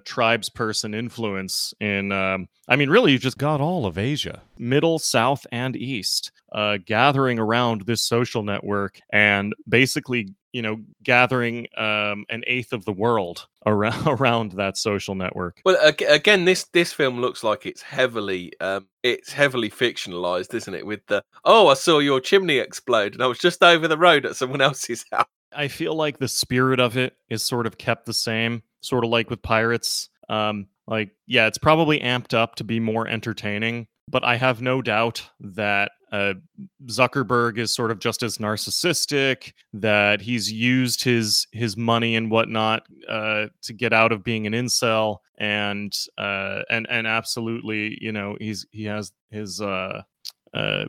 Speaker 4: influence in, um, I mean, really, you've just got all of Asia, middle, south, and east, uh, gathering around this social network and basically, you know, gathering um, an eighth of the world around [LAUGHS] around that social network.
Speaker 5: Well, again, this this film looks like it's heavily um, it's heavily fictionalized, isn't it? With the oh, I saw your chimney explode, and I was just over the road at someone else's [LAUGHS] house.
Speaker 4: I feel like the spirit of it is sort of kept the same, sort of like with Pirates. Um, like, yeah, it's probably amped up to be more entertaining, but I have no doubt that uh, Zuckerberg is sort of just as narcissistic. That he's used his his money and whatnot uh, to get out of being an incel, and uh, and and absolutely, you know, he's he has his. Uh, uh,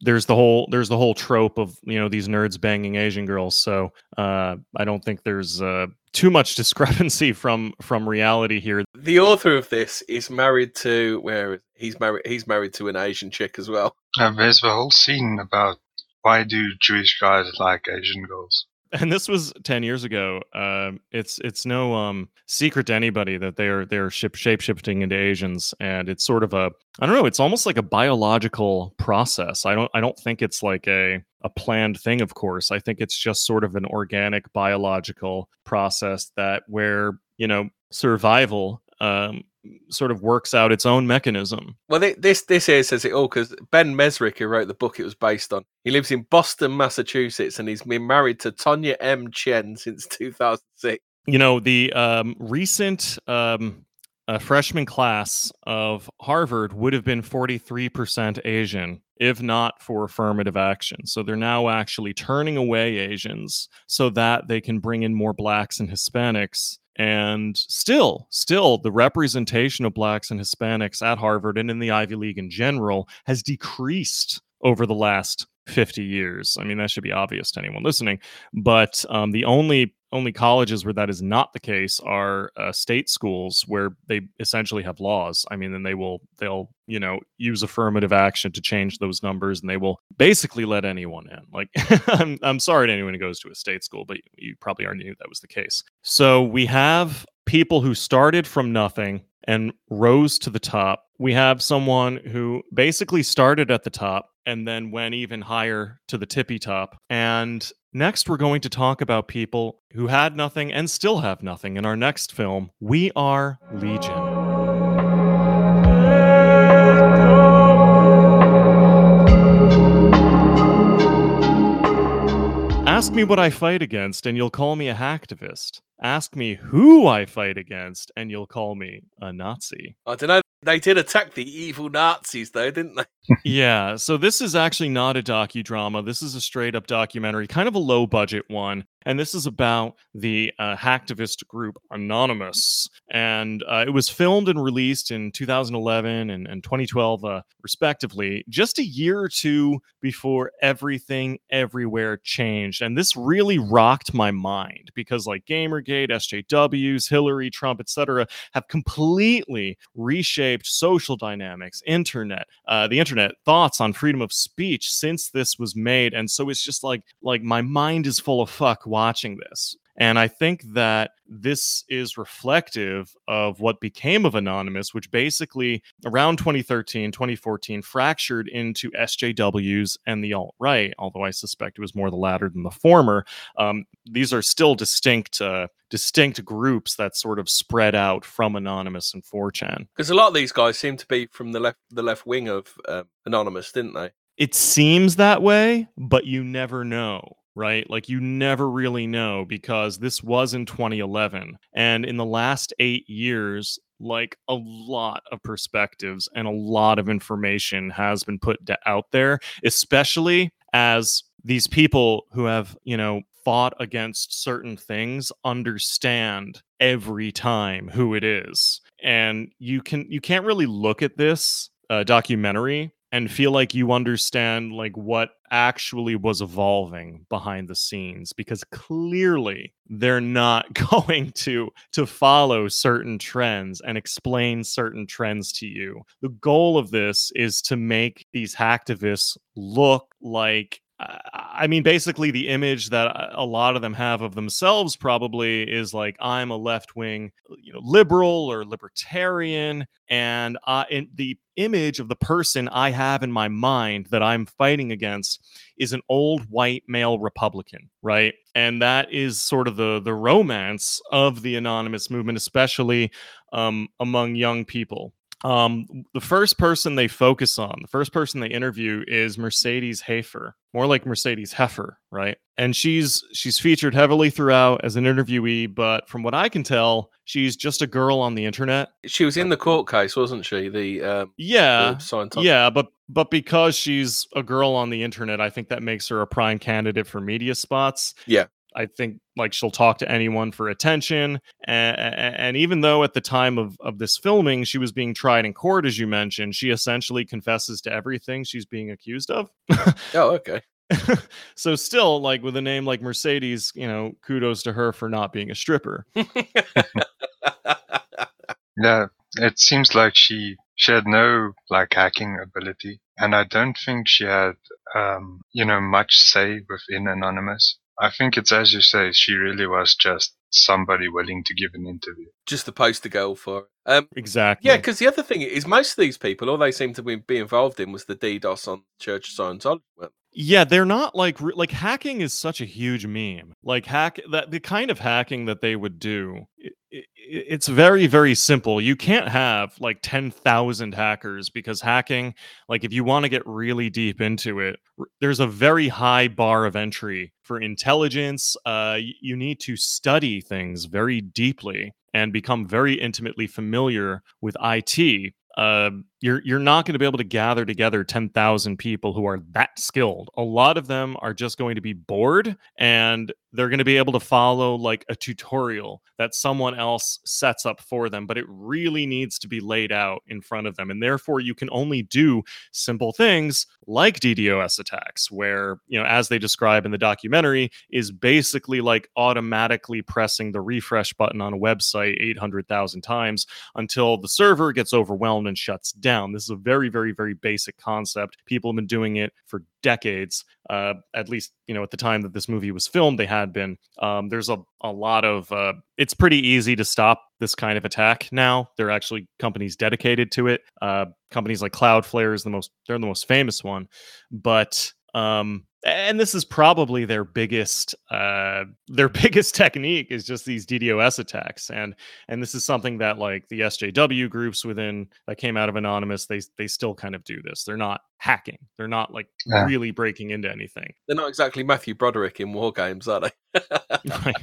Speaker 4: there's the whole there's the whole trope of you know these nerds banging Asian girls. So uh, I don't think there's uh, too much [LAUGHS] discrepancy from from reality here.
Speaker 5: The author of this is married to where he's married. He's married to an Asian chick as well.
Speaker 6: Uh, there's the whole scene about why do Jewish guys like Asian girls?
Speaker 4: And this was 10 years ago um, it's it's no um, secret to anybody that they're they're ship shape shifting into asians and it's sort of a i don't know it's almost like a biological process. I don't i don't think it's like a a planned thing of course. I think it's just sort of an organic biological process that where you know survival um, sort of works out its own mechanism.
Speaker 5: Well, thi- this this here says it all because Ben Mezrich, who wrote the book it was based on, he lives in Boston, Massachusetts, and he's been married to Tonya M. Chen since 2006.
Speaker 4: You know, the um, recent um, uh, freshman class of Harvard would have been 43% Asian if not for affirmative action. So they're now actually turning away Asians so that they can bring in more blacks and Hispanics and still still the representation of blacks and hispanics at harvard and in the ivy league in general has decreased over the last 50 years. I mean that should be obvious to anyone listening but um, the only only colleges where that is not the case are uh, state schools where they essentially have laws. I mean then they will they'll you know use affirmative action to change those numbers and they will basically let anyone in. Like [LAUGHS] I'm, I'm sorry to anyone who goes to a state school but you probably already knew that was the case. So we have people who started from nothing and rose to the top. We have someone who basically started at the top and then went even higher to the tippy top and Next, we're going to talk about people who had nothing and still have nothing in our next film, We Are Legion. Ask me what I fight against, and you'll call me a hacktivist. Ask me who I fight against, and you'll call me a Nazi.
Speaker 5: Uh, I don't. They did attack the evil Nazis, though, didn't they? [LAUGHS]
Speaker 4: yeah, so this is actually not a docudrama. This is a straight up documentary, kind of a low budget one. And this is about the uh, hacktivist group Anonymous. And uh, it was filmed and released in 2011 and, and 2012, uh, respectively, just a year or two before everything everywhere changed. And this really rocked my mind because, like Gamergate, SJWs, Hillary, Trump, etc., have completely reshaped social dynamics, internet, uh, the internet, thoughts on freedom of speech since this was made. And so it's just like, like my mind is full of fuck watching this. And I think that this is reflective of what became of Anonymous, which basically around 2013, 2014 fractured into SJWs and the alt right, although I suspect it was more the latter than the former. Um, these are still distinct. Uh, distinct groups that sort of spread out from anonymous and 4chan
Speaker 5: Because a lot of these guys seem to be from the left, the left wing of uh, Anonymous, didn't they?
Speaker 4: it seems that way but you never know right? Like you never really know because this was in 2011. And in the last eight years, like a lot of perspectives and a lot of information has been put out there, especially as these people who have, you know, fought against certain things understand every time who it is. And you can you can't really look at this uh, documentary and feel like you understand like what actually was evolving behind the scenes because clearly they're not [LAUGHS] going to to follow certain trends and explain certain trends to you. The goal of this is to make these hacktivists look like I mean, basically, the image that a lot of them have of themselves probably is like I'm a left wing, you know, liberal or libertarian, and uh, in the image of the person I have in my mind that I'm fighting against is an old white male Republican, right? And that is sort of the the romance of the anonymous movement, especially um, among young people. Um, the first person they focus on, the first person they interview is Mercedes Haefer, more like Mercedes Heifer, right? And she's she's featured heavily throughout as an interviewee, but from what I can tell, she's just a girl on the internet.
Speaker 5: She was in the court case, wasn't she? The um,
Speaker 4: Yeah,
Speaker 5: the
Speaker 4: yeah, but but because she's a girl on the internet, I think that makes her a prime candidate for media spots.
Speaker 5: Yeah.
Speaker 4: I think like she'll talk to anyone for attention. And, and even though at the time of, of this filming, she was being tried in court, as you mentioned, she essentially confesses to everything she's being accused of.
Speaker 5: Oh, okay. [LAUGHS]
Speaker 4: so still like with a name like Mercedes, you know, kudos to her for not being a stripper. [LAUGHS]
Speaker 6: Yeah, it seems like she she had no like hacking ability, and I don't think she had um, you know much say within Anonymous. I think it's as you say, she really was just somebody willing to give an interview.
Speaker 5: Just the poster girl for it. Um,
Speaker 4: Exactly.
Speaker 5: yeah, because the other thing is, most of these people, all they seem to be, be involved in was the DDoS on Church of Scientology.
Speaker 4: Yeah, they're not like like hacking is such a huge meme. Like hack that the kind of hacking that they would do. It's very very simple. You can't have like 10,000 hackers because hacking like if you want to get really deep into it, there's a very high bar of entry for intelligence. Uh you need to study things very deeply and become very intimately familiar with IT uh, you're you're not going to be able to gather together 10,000 people who are that skilled. A lot of them are just going to be bored and they're going to be able to follow like a tutorial that someone else sets up for them, but it really needs to be laid out in front of them. And therefore you can only do simple things like DDoS attacks where, you know, as they describe in the documentary is basically like automatically pressing the refresh button on a website 800,000 times until the server gets overwhelmed and shuts down. This is a very, very, very basic concept. People have been doing it for decades. Uh, at least, you know, at the time that this movie was filmed, they had been. Um, there's a, a lot of, uh, it's pretty easy to stop this kind of attack now. There are actually companies dedicated to it. Uh, companies like Cloudflare is the most, they're the most famous one. But, um, and this is probably their biggest uh their [LAUGHS] biggest technique is just these DDoS attacks and and this is something that like the SJW groups within that came out of anonymous they they still kind of do this they're not hacking they're not like
Speaker 6: Yeah.
Speaker 4: really breaking into anything
Speaker 5: They're not exactly Matthew Broderick in War Games, are they? [LAUGHS]
Speaker 4: Right.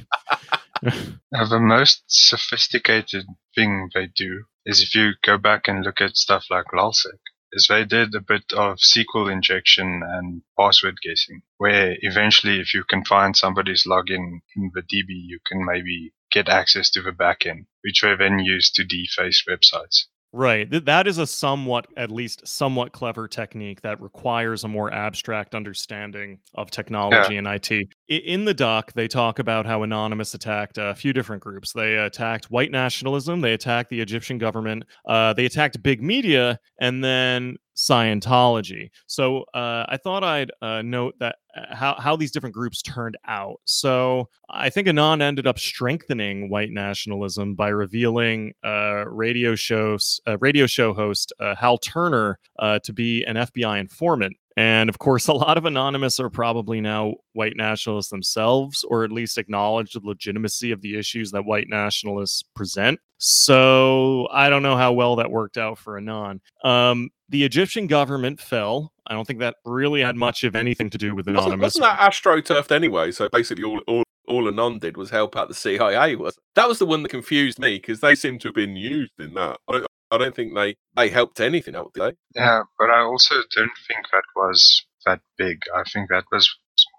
Speaker 4: [LAUGHS]
Speaker 6: Uh, the most sophisticated thing they do is if you go back and look at stuff like LulzSec, is they did a bit of SQL injection and password guessing, where eventually if you can find somebody's login in the DB, you can maybe get access to the backend, which they then use to deface websites.
Speaker 4: Right. Th- that is a somewhat, at least somewhat clever technique that requires a more abstract understanding of technology and IT. In the doc, they talk about how Anonymous attacked a few different groups. They attacked white nationalism, they attacked the Egyptian government, uh, they attacked big media, and then Scientology. So uh, I thought I'd uh, note that uh, how how these different groups turned out. So I think Anon ended up strengthening white nationalism by revealing uh, radio shows uh, radio show host Hal Turner to be an FBI informant. And of course, [LAUGHS] a lot of anonymous are probably now white nationalists themselves, or at least acknowledge the legitimacy of the issues that white nationalists present. So I don't know how well that worked out for Anon. Um, the Egyptian government fell. I don't think that really had much of anything to do with
Speaker 5: Wasn't, wasn't that astroturfed anyway? So basically, all all all Anon did was help out the CIA. Was that was the one that confused me because they seem to have been used in that. I don't, I don't think they they helped anything out, did they?
Speaker 6: Yeah, but I also don't think that was that big. I think that was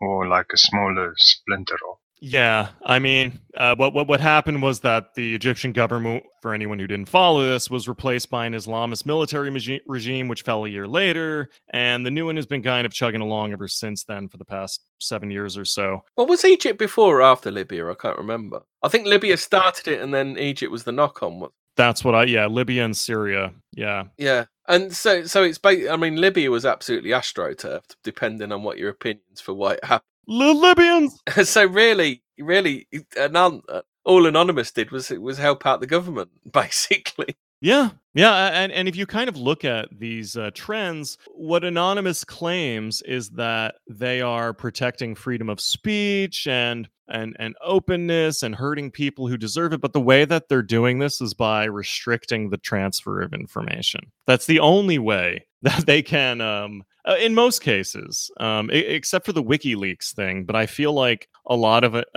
Speaker 6: more like a smaller splinter of.
Speaker 4: Yeah, I mean, uh, what what what happened was that the Egyptian government, for anyone who didn't follow this, was replaced by an Islamist military magi- regime, which fell a year later, and the new one has been kind of chugging along ever since then for the past seven years or so.
Speaker 5: Well, was Egypt before or after Libya? I can't remember. I think Libya started it, and then Egypt was the knock on.
Speaker 4: That's what I yeah, Libya and Syria. Yeah,
Speaker 5: Yeah, and so so it's. Ba- I mean, Libya was absolutely astroturfed, depending on what your opinions for why it happened.
Speaker 4: Li- Libyans. [LAUGHS]
Speaker 5: so really, really, anon- uh, all Anonymous did was was help out the government, [LAUGHS] basically.
Speaker 4: Yeah, yeah, and and if you kind of look at these uh, trends, what Anonymous claims is that they are protecting freedom of speech and and and openness and hurting people who deserve it. But the way that they're doing this is by restricting the transfer of information. That's the only way [LAUGHS] that they can. Um, uh, in most cases, um, except for the WikiLeaks thing, but I feel like a lot of it,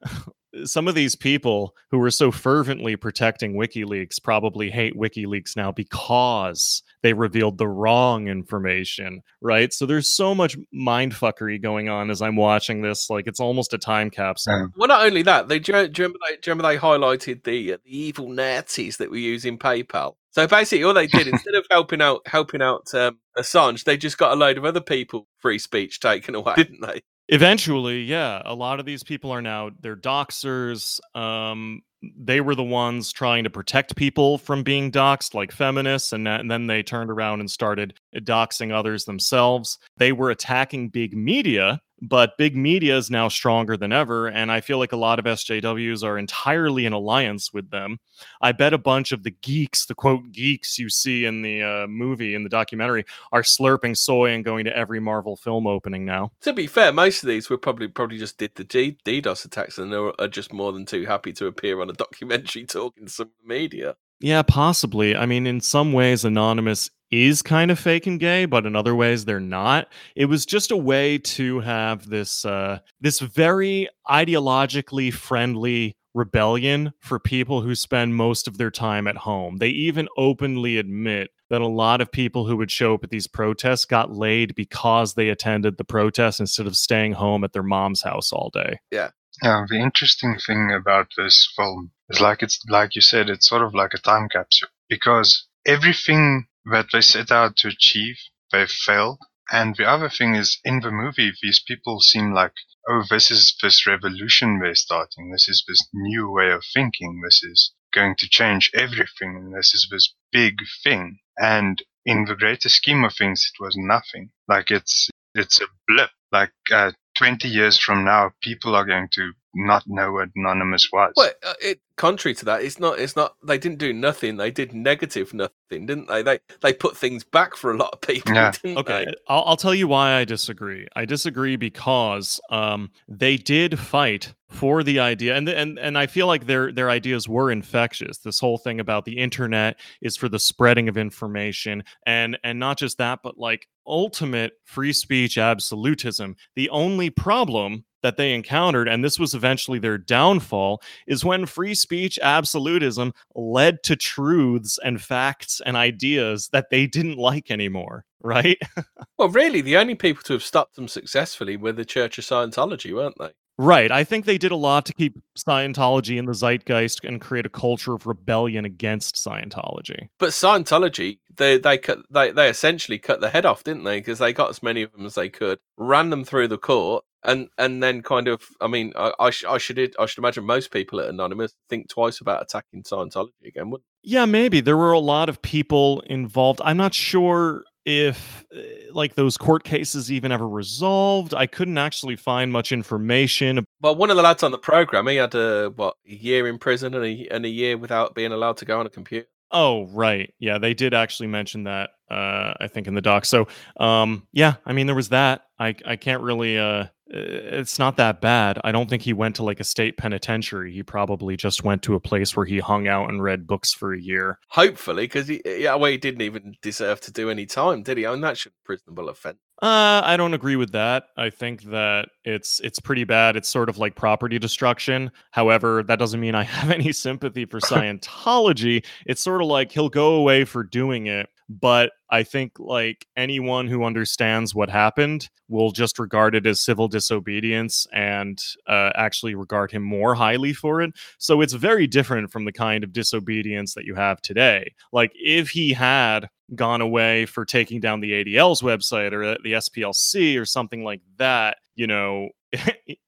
Speaker 4: [LAUGHS] some of these people who were so fervently protecting WikiLeaks probably hate WikiLeaks now because they revealed the wrong information, right? So there's so much mindfuckery going on as I'm watching this. Like it's almost a time capsule.
Speaker 6: Yeah.
Speaker 5: Well, not only that, they do you, do you remember they, do you remember they highlighted the uh, the evil Nazis that were using PayPal. So basically, all they did [LAUGHS] instead of helping out helping out um, Assange, they just got a load of other people free speech taken away, [LAUGHS] didn't they?
Speaker 4: Eventually, yeah, a lot of these people are now they're doxers. Um, they were the ones trying to protect people from being doxed, like feminists, and, and then they turned around and started doxing others themselves. They were attacking big media, but big media is now stronger than ever, and I feel like a lot of SJWs are entirely in alliance with them. I bet a bunch of the geeks, the quote geeks you see in the uh, movie in the documentary, are slurping soy and going to every Marvel film opening now.
Speaker 5: To be fair, most of these were probably probably just did the DDoS attacks, and they are just more than too happy to appear on a [LAUGHS] documentary talking to some media.
Speaker 4: Yeah, possibly. I mean, in some ways, Anonymous is kind of fake and gay, but in other ways, they're not. It was just a way to have this uh, this very ideologically friendly rebellion for people who spend most of their time at home. They even openly admit that a lot of people who would show up at these protests got laid because they attended the protest instead of staying home at their mom's house all day.
Speaker 6: Yeah, the interesting thing about this film is like it's like you said, it's sort of like a time capsule because everything that they set out to achieve, they failed. And the other thing is, in the movie, these people seem like, oh, this is this revolution they're starting. This is this new way of thinking. This is going to change everything. And this is this big thing. And in the greater scheme of things, it was nothing. Like it's it's a blip. Like uh, 20 years from now, people are going to not know what Anonymous was.
Speaker 5: Well, uh, it, contrary to that, it's not. It's not. They didn't do nothing. They did negative nothing, didn't they? They they put things back for a lot of people,
Speaker 6: Yeah.
Speaker 5: didn't
Speaker 4: Okay,
Speaker 5: they?
Speaker 4: I'll, I'll tell you why I disagree. I disagree because um, they did fight for the idea, and and and I feel like their their ideas were infectious. This whole thing about the internet is for the spreading of information, and and not just that, but like ultimate free speech absolutism. The only problem that they encountered, and this was eventually their downfall, is when free speech absolutism led to truths and facts and ideas that they didn't like anymore, [LAUGHS] right?
Speaker 5: Well, really, the only people to have stopped them successfully were the Church of Scientology, weren't they?
Speaker 4: Right. I think they did a lot to keep Scientology in the zeitgeist and create a culture of rebellion against Scientology.
Speaker 5: But Scientology, they they cut they they essentially cut the head off, didn't they? Because they got as many of them as they could, ran them through the court, and and then kind of, I mean, I I, sh- I should I should imagine most people at Anonymous think twice about attacking Scientology again, wouldn't?
Speaker 4: Yeah, maybe there were a lot of people involved. I'm not sure if uh, like those court cases even ever resolved. I couldn't actually find much information.
Speaker 5: but one of the lads on the program, he had a what a year in prison and a and a year without being allowed to go on a computer.
Speaker 4: Oh, right. Yeah, they did actually mention that uh I think in the doc. So, um yeah, I mean there was that. I I can't really uh it's not that bad. I don't think he went to like a state penitentiary. He probably just went to a place where he hung out and read books for a year.
Speaker 5: Hopefully, because he yeah, well, he didn't even deserve to do any time, did he? I mean, that that's a prisonable offence.
Speaker 4: Uh, I don't agree with that. I think that it's it's pretty bad. It's sort of like property destruction. However, that doesn't mean I [LAUGHS] have any sympathy for [LAUGHS] Scientology. It's sort of like he'll go away for doing it, but I think like anyone who understands what happened will just regard it as civil disobedience and uh, actually regard him more highly for it. So it's very different from the kind of disobedience that you have today. Like if he had gone away for taking down the ADL's website or the SPLC or something like that, you know,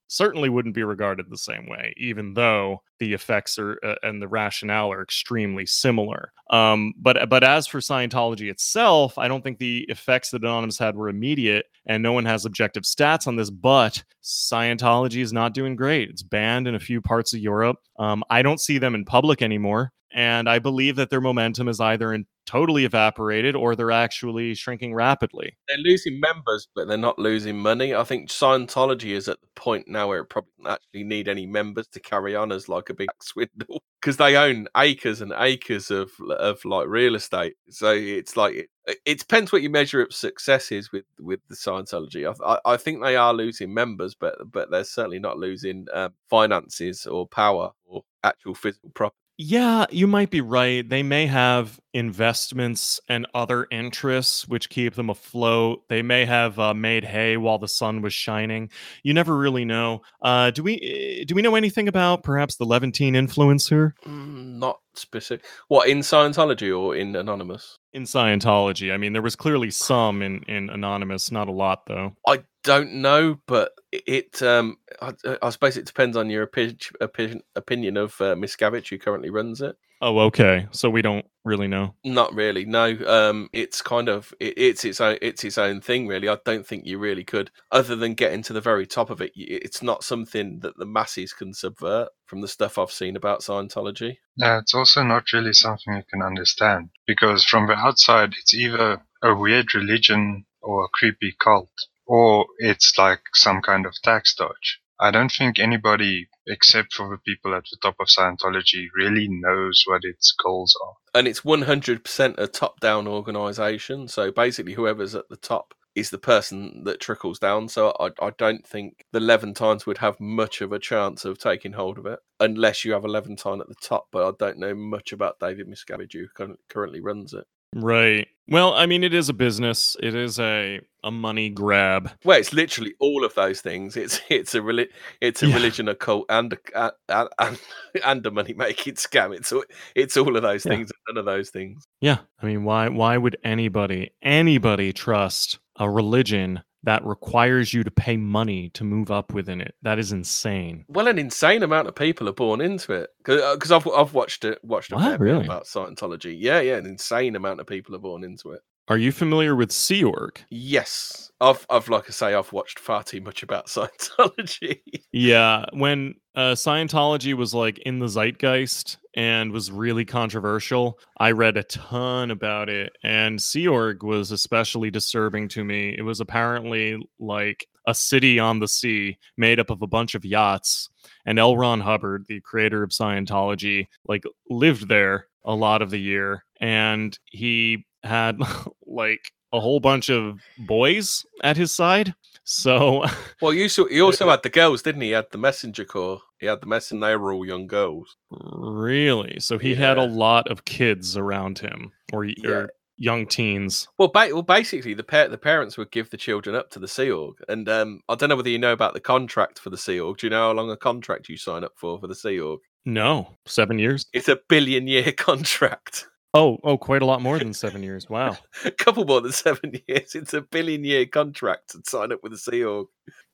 Speaker 4: certainly wouldn't be regarded the same way, even though the effects are uh, and the rationale are extremely similar. Um, but but as for Scientology itself, I don't think the effects that Anonymous had were immediate, and no one has objective stats on this. But Scientology is not doing great. It's banned in a few parts of Europe. Um, I don't see them in public anymore and I believe that their momentum is either in totally evaporated or they're actually shrinking rapidly.
Speaker 5: They're losing members, but they're not losing money. I think Scientology is at the point now where it probably doesn't actually need any members to carry on as like a big [LAUGHS] swindle because they own acres and acres of of like real estate. So it's like it, it depends what you measure up success is with with the Scientology. I, I, I think they are losing members, but but they're certainly not losing um, finances or power or actual physical property.
Speaker 4: Yeah, you might be right. They may have investments and other interests which keep them afloat. They may have uh, made hay while the sun was shining. You never really know. Uh, do we eh, do we know anything about perhaps the Levantine influencer
Speaker 5: Mm, not specific. What in Scientology or in Anonymous?
Speaker 4: in Scientology? I mean, there was clearly some in in Anonymous, not a lot though.
Speaker 5: I don't know, but it um I, I suppose it depends on your opi- opi- opinion of uh, Miscavige, who currently runs it.
Speaker 4: Oh, okay. So we don't really know.
Speaker 5: Not really. No. Um, it's kind of it, it's its own it's its own thing. Really, I don't think you really could, other than getting to the very top of it. It's not something that the masses can subvert. From the stuff I've seen about Scientology,
Speaker 6: Yeah, it's also not really something you can understand because from the outside, it's either a weird religion or a creepy cult, or it's like some kind of tax dodge. I don't think anybody, except for the people at the top of Scientology, really knows what its goals are.
Speaker 5: and it's one hundred percent a top-down organization. So basically, whoever's at the top is the person that trickles down. So I, I don't think the Levantines would have much of a chance of taking hold of it unless you have a Levantine at the top. But I don't know much about David Miscavige, who currently runs it.
Speaker 4: Right. Well, I mean, it is a business. It is a a money grab.
Speaker 5: Well, it's literally all of those things. It's it's a reli- it's a
Speaker 4: Yeah.
Speaker 5: religion, a cult, and a and, and, [LAUGHS] and a money making [LAUGHS] scam. It's all it's all of those
Speaker 4: Yeah.
Speaker 5: things, none of those things.
Speaker 4: Yeah. I mean, why why would anybody anybody trust a religion that requires you to pay money to move up within it? That is insane.
Speaker 5: Well, an insane amount of people are born into it because I've I've watched it watched a
Speaker 4: What? Really?
Speaker 5: about Scientology. Yeah, yeah, an insane amount of people are born into it.
Speaker 4: Are you familiar with Sea Org?
Speaker 5: Yes, I've I've like I say I've watched far too much about [LAUGHS] Scientology.
Speaker 4: Yeah, when uh, Scientology was like in the zeitgeist and was really controversial, I read a ton about it. And Sea Org was especially disturbing to me. It was apparently like a city on the sea made up of a bunch of yachts. And L. Ron Hubbard, the creator of Scientology, like lived there a lot of the year. And he had [LAUGHS] like a whole bunch of boys at his side. So [LAUGHS]
Speaker 5: well, you saw, he also had the girls, didn't he? He had the messenger corps. He had the messenger. They were all young girls.
Speaker 4: Really? So he had a lot of kids around him, or,
Speaker 5: Yeah.
Speaker 4: or young teens.
Speaker 5: Well, ba- well, basically, the pa- the parents would give the children up to the Sea Org, and um, I don't know whether you know about the contract for the Sea Org. Do you know how long a contract you sign up for for the Sea Org?
Speaker 4: No, seven years.
Speaker 5: It's a billion year [LAUGHS] contract.
Speaker 4: Oh, oh, quite a lot more than seven [LAUGHS] years. Wow,
Speaker 5: a couple more than seven [LAUGHS] years. It's a billion year contract to sign up with the Sea Org.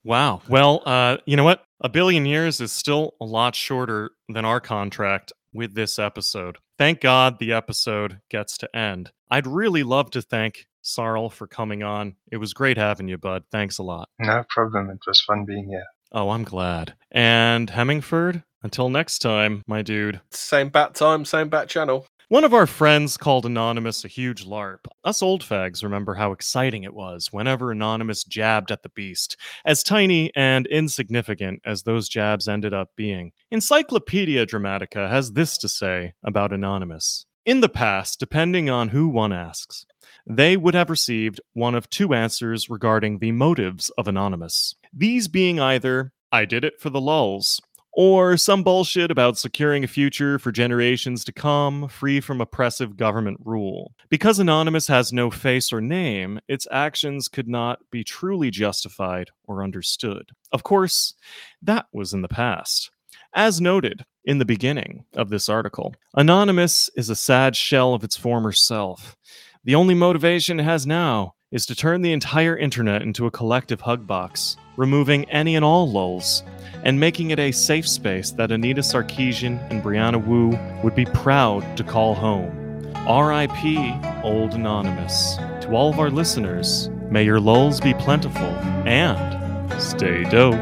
Speaker 4: wow. Well, uh, you know what? A billion years is still a lot shorter than our contract with this episode. Thank God the episode gets to end. I'd really love to thank Sarl for coming on. It was great having you, bud. Thanks a lot.
Speaker 6: No problem. It was fun being here.
Speaker 4: Oh, I'm glad. And Hemmingford, until next time, my dude.
Speaker 5: Same bat time, same bat channel.
Speaker 4: One of our friends called Anonymous a huge LARP. Us old fags remember how exciting it was whenever Anonymous jabbed at the beast, as tiny and insignificant as those jabs ended up being. Encyclopedia Dramatica has this to say about Anonymous. In the past, depending on who one asks, they would have received one of two answers regarding the motives of Anonymous. These being either, I did it for the lulz, or some bullshit about securing a future for generations to come, free from oppressive government rule. Because Anonymous has no face or name, its actions could not be truly justified or understood. Of course, that was in the past. As noted in the beginning of this article, Anonymous is a sad shell of its former self. The only motivation it has now is to turn the entire internet into a collective hug box, removing any and all lulz, and making it a safe space that Anita Sarkeesian and Brianna Wu would be proud to call home. R.I.P. Old Anonymous. To all of our listeners, may your lulz be plentiful and stay dope.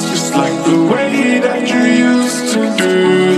Speaker 1: Just like the way that you used to again.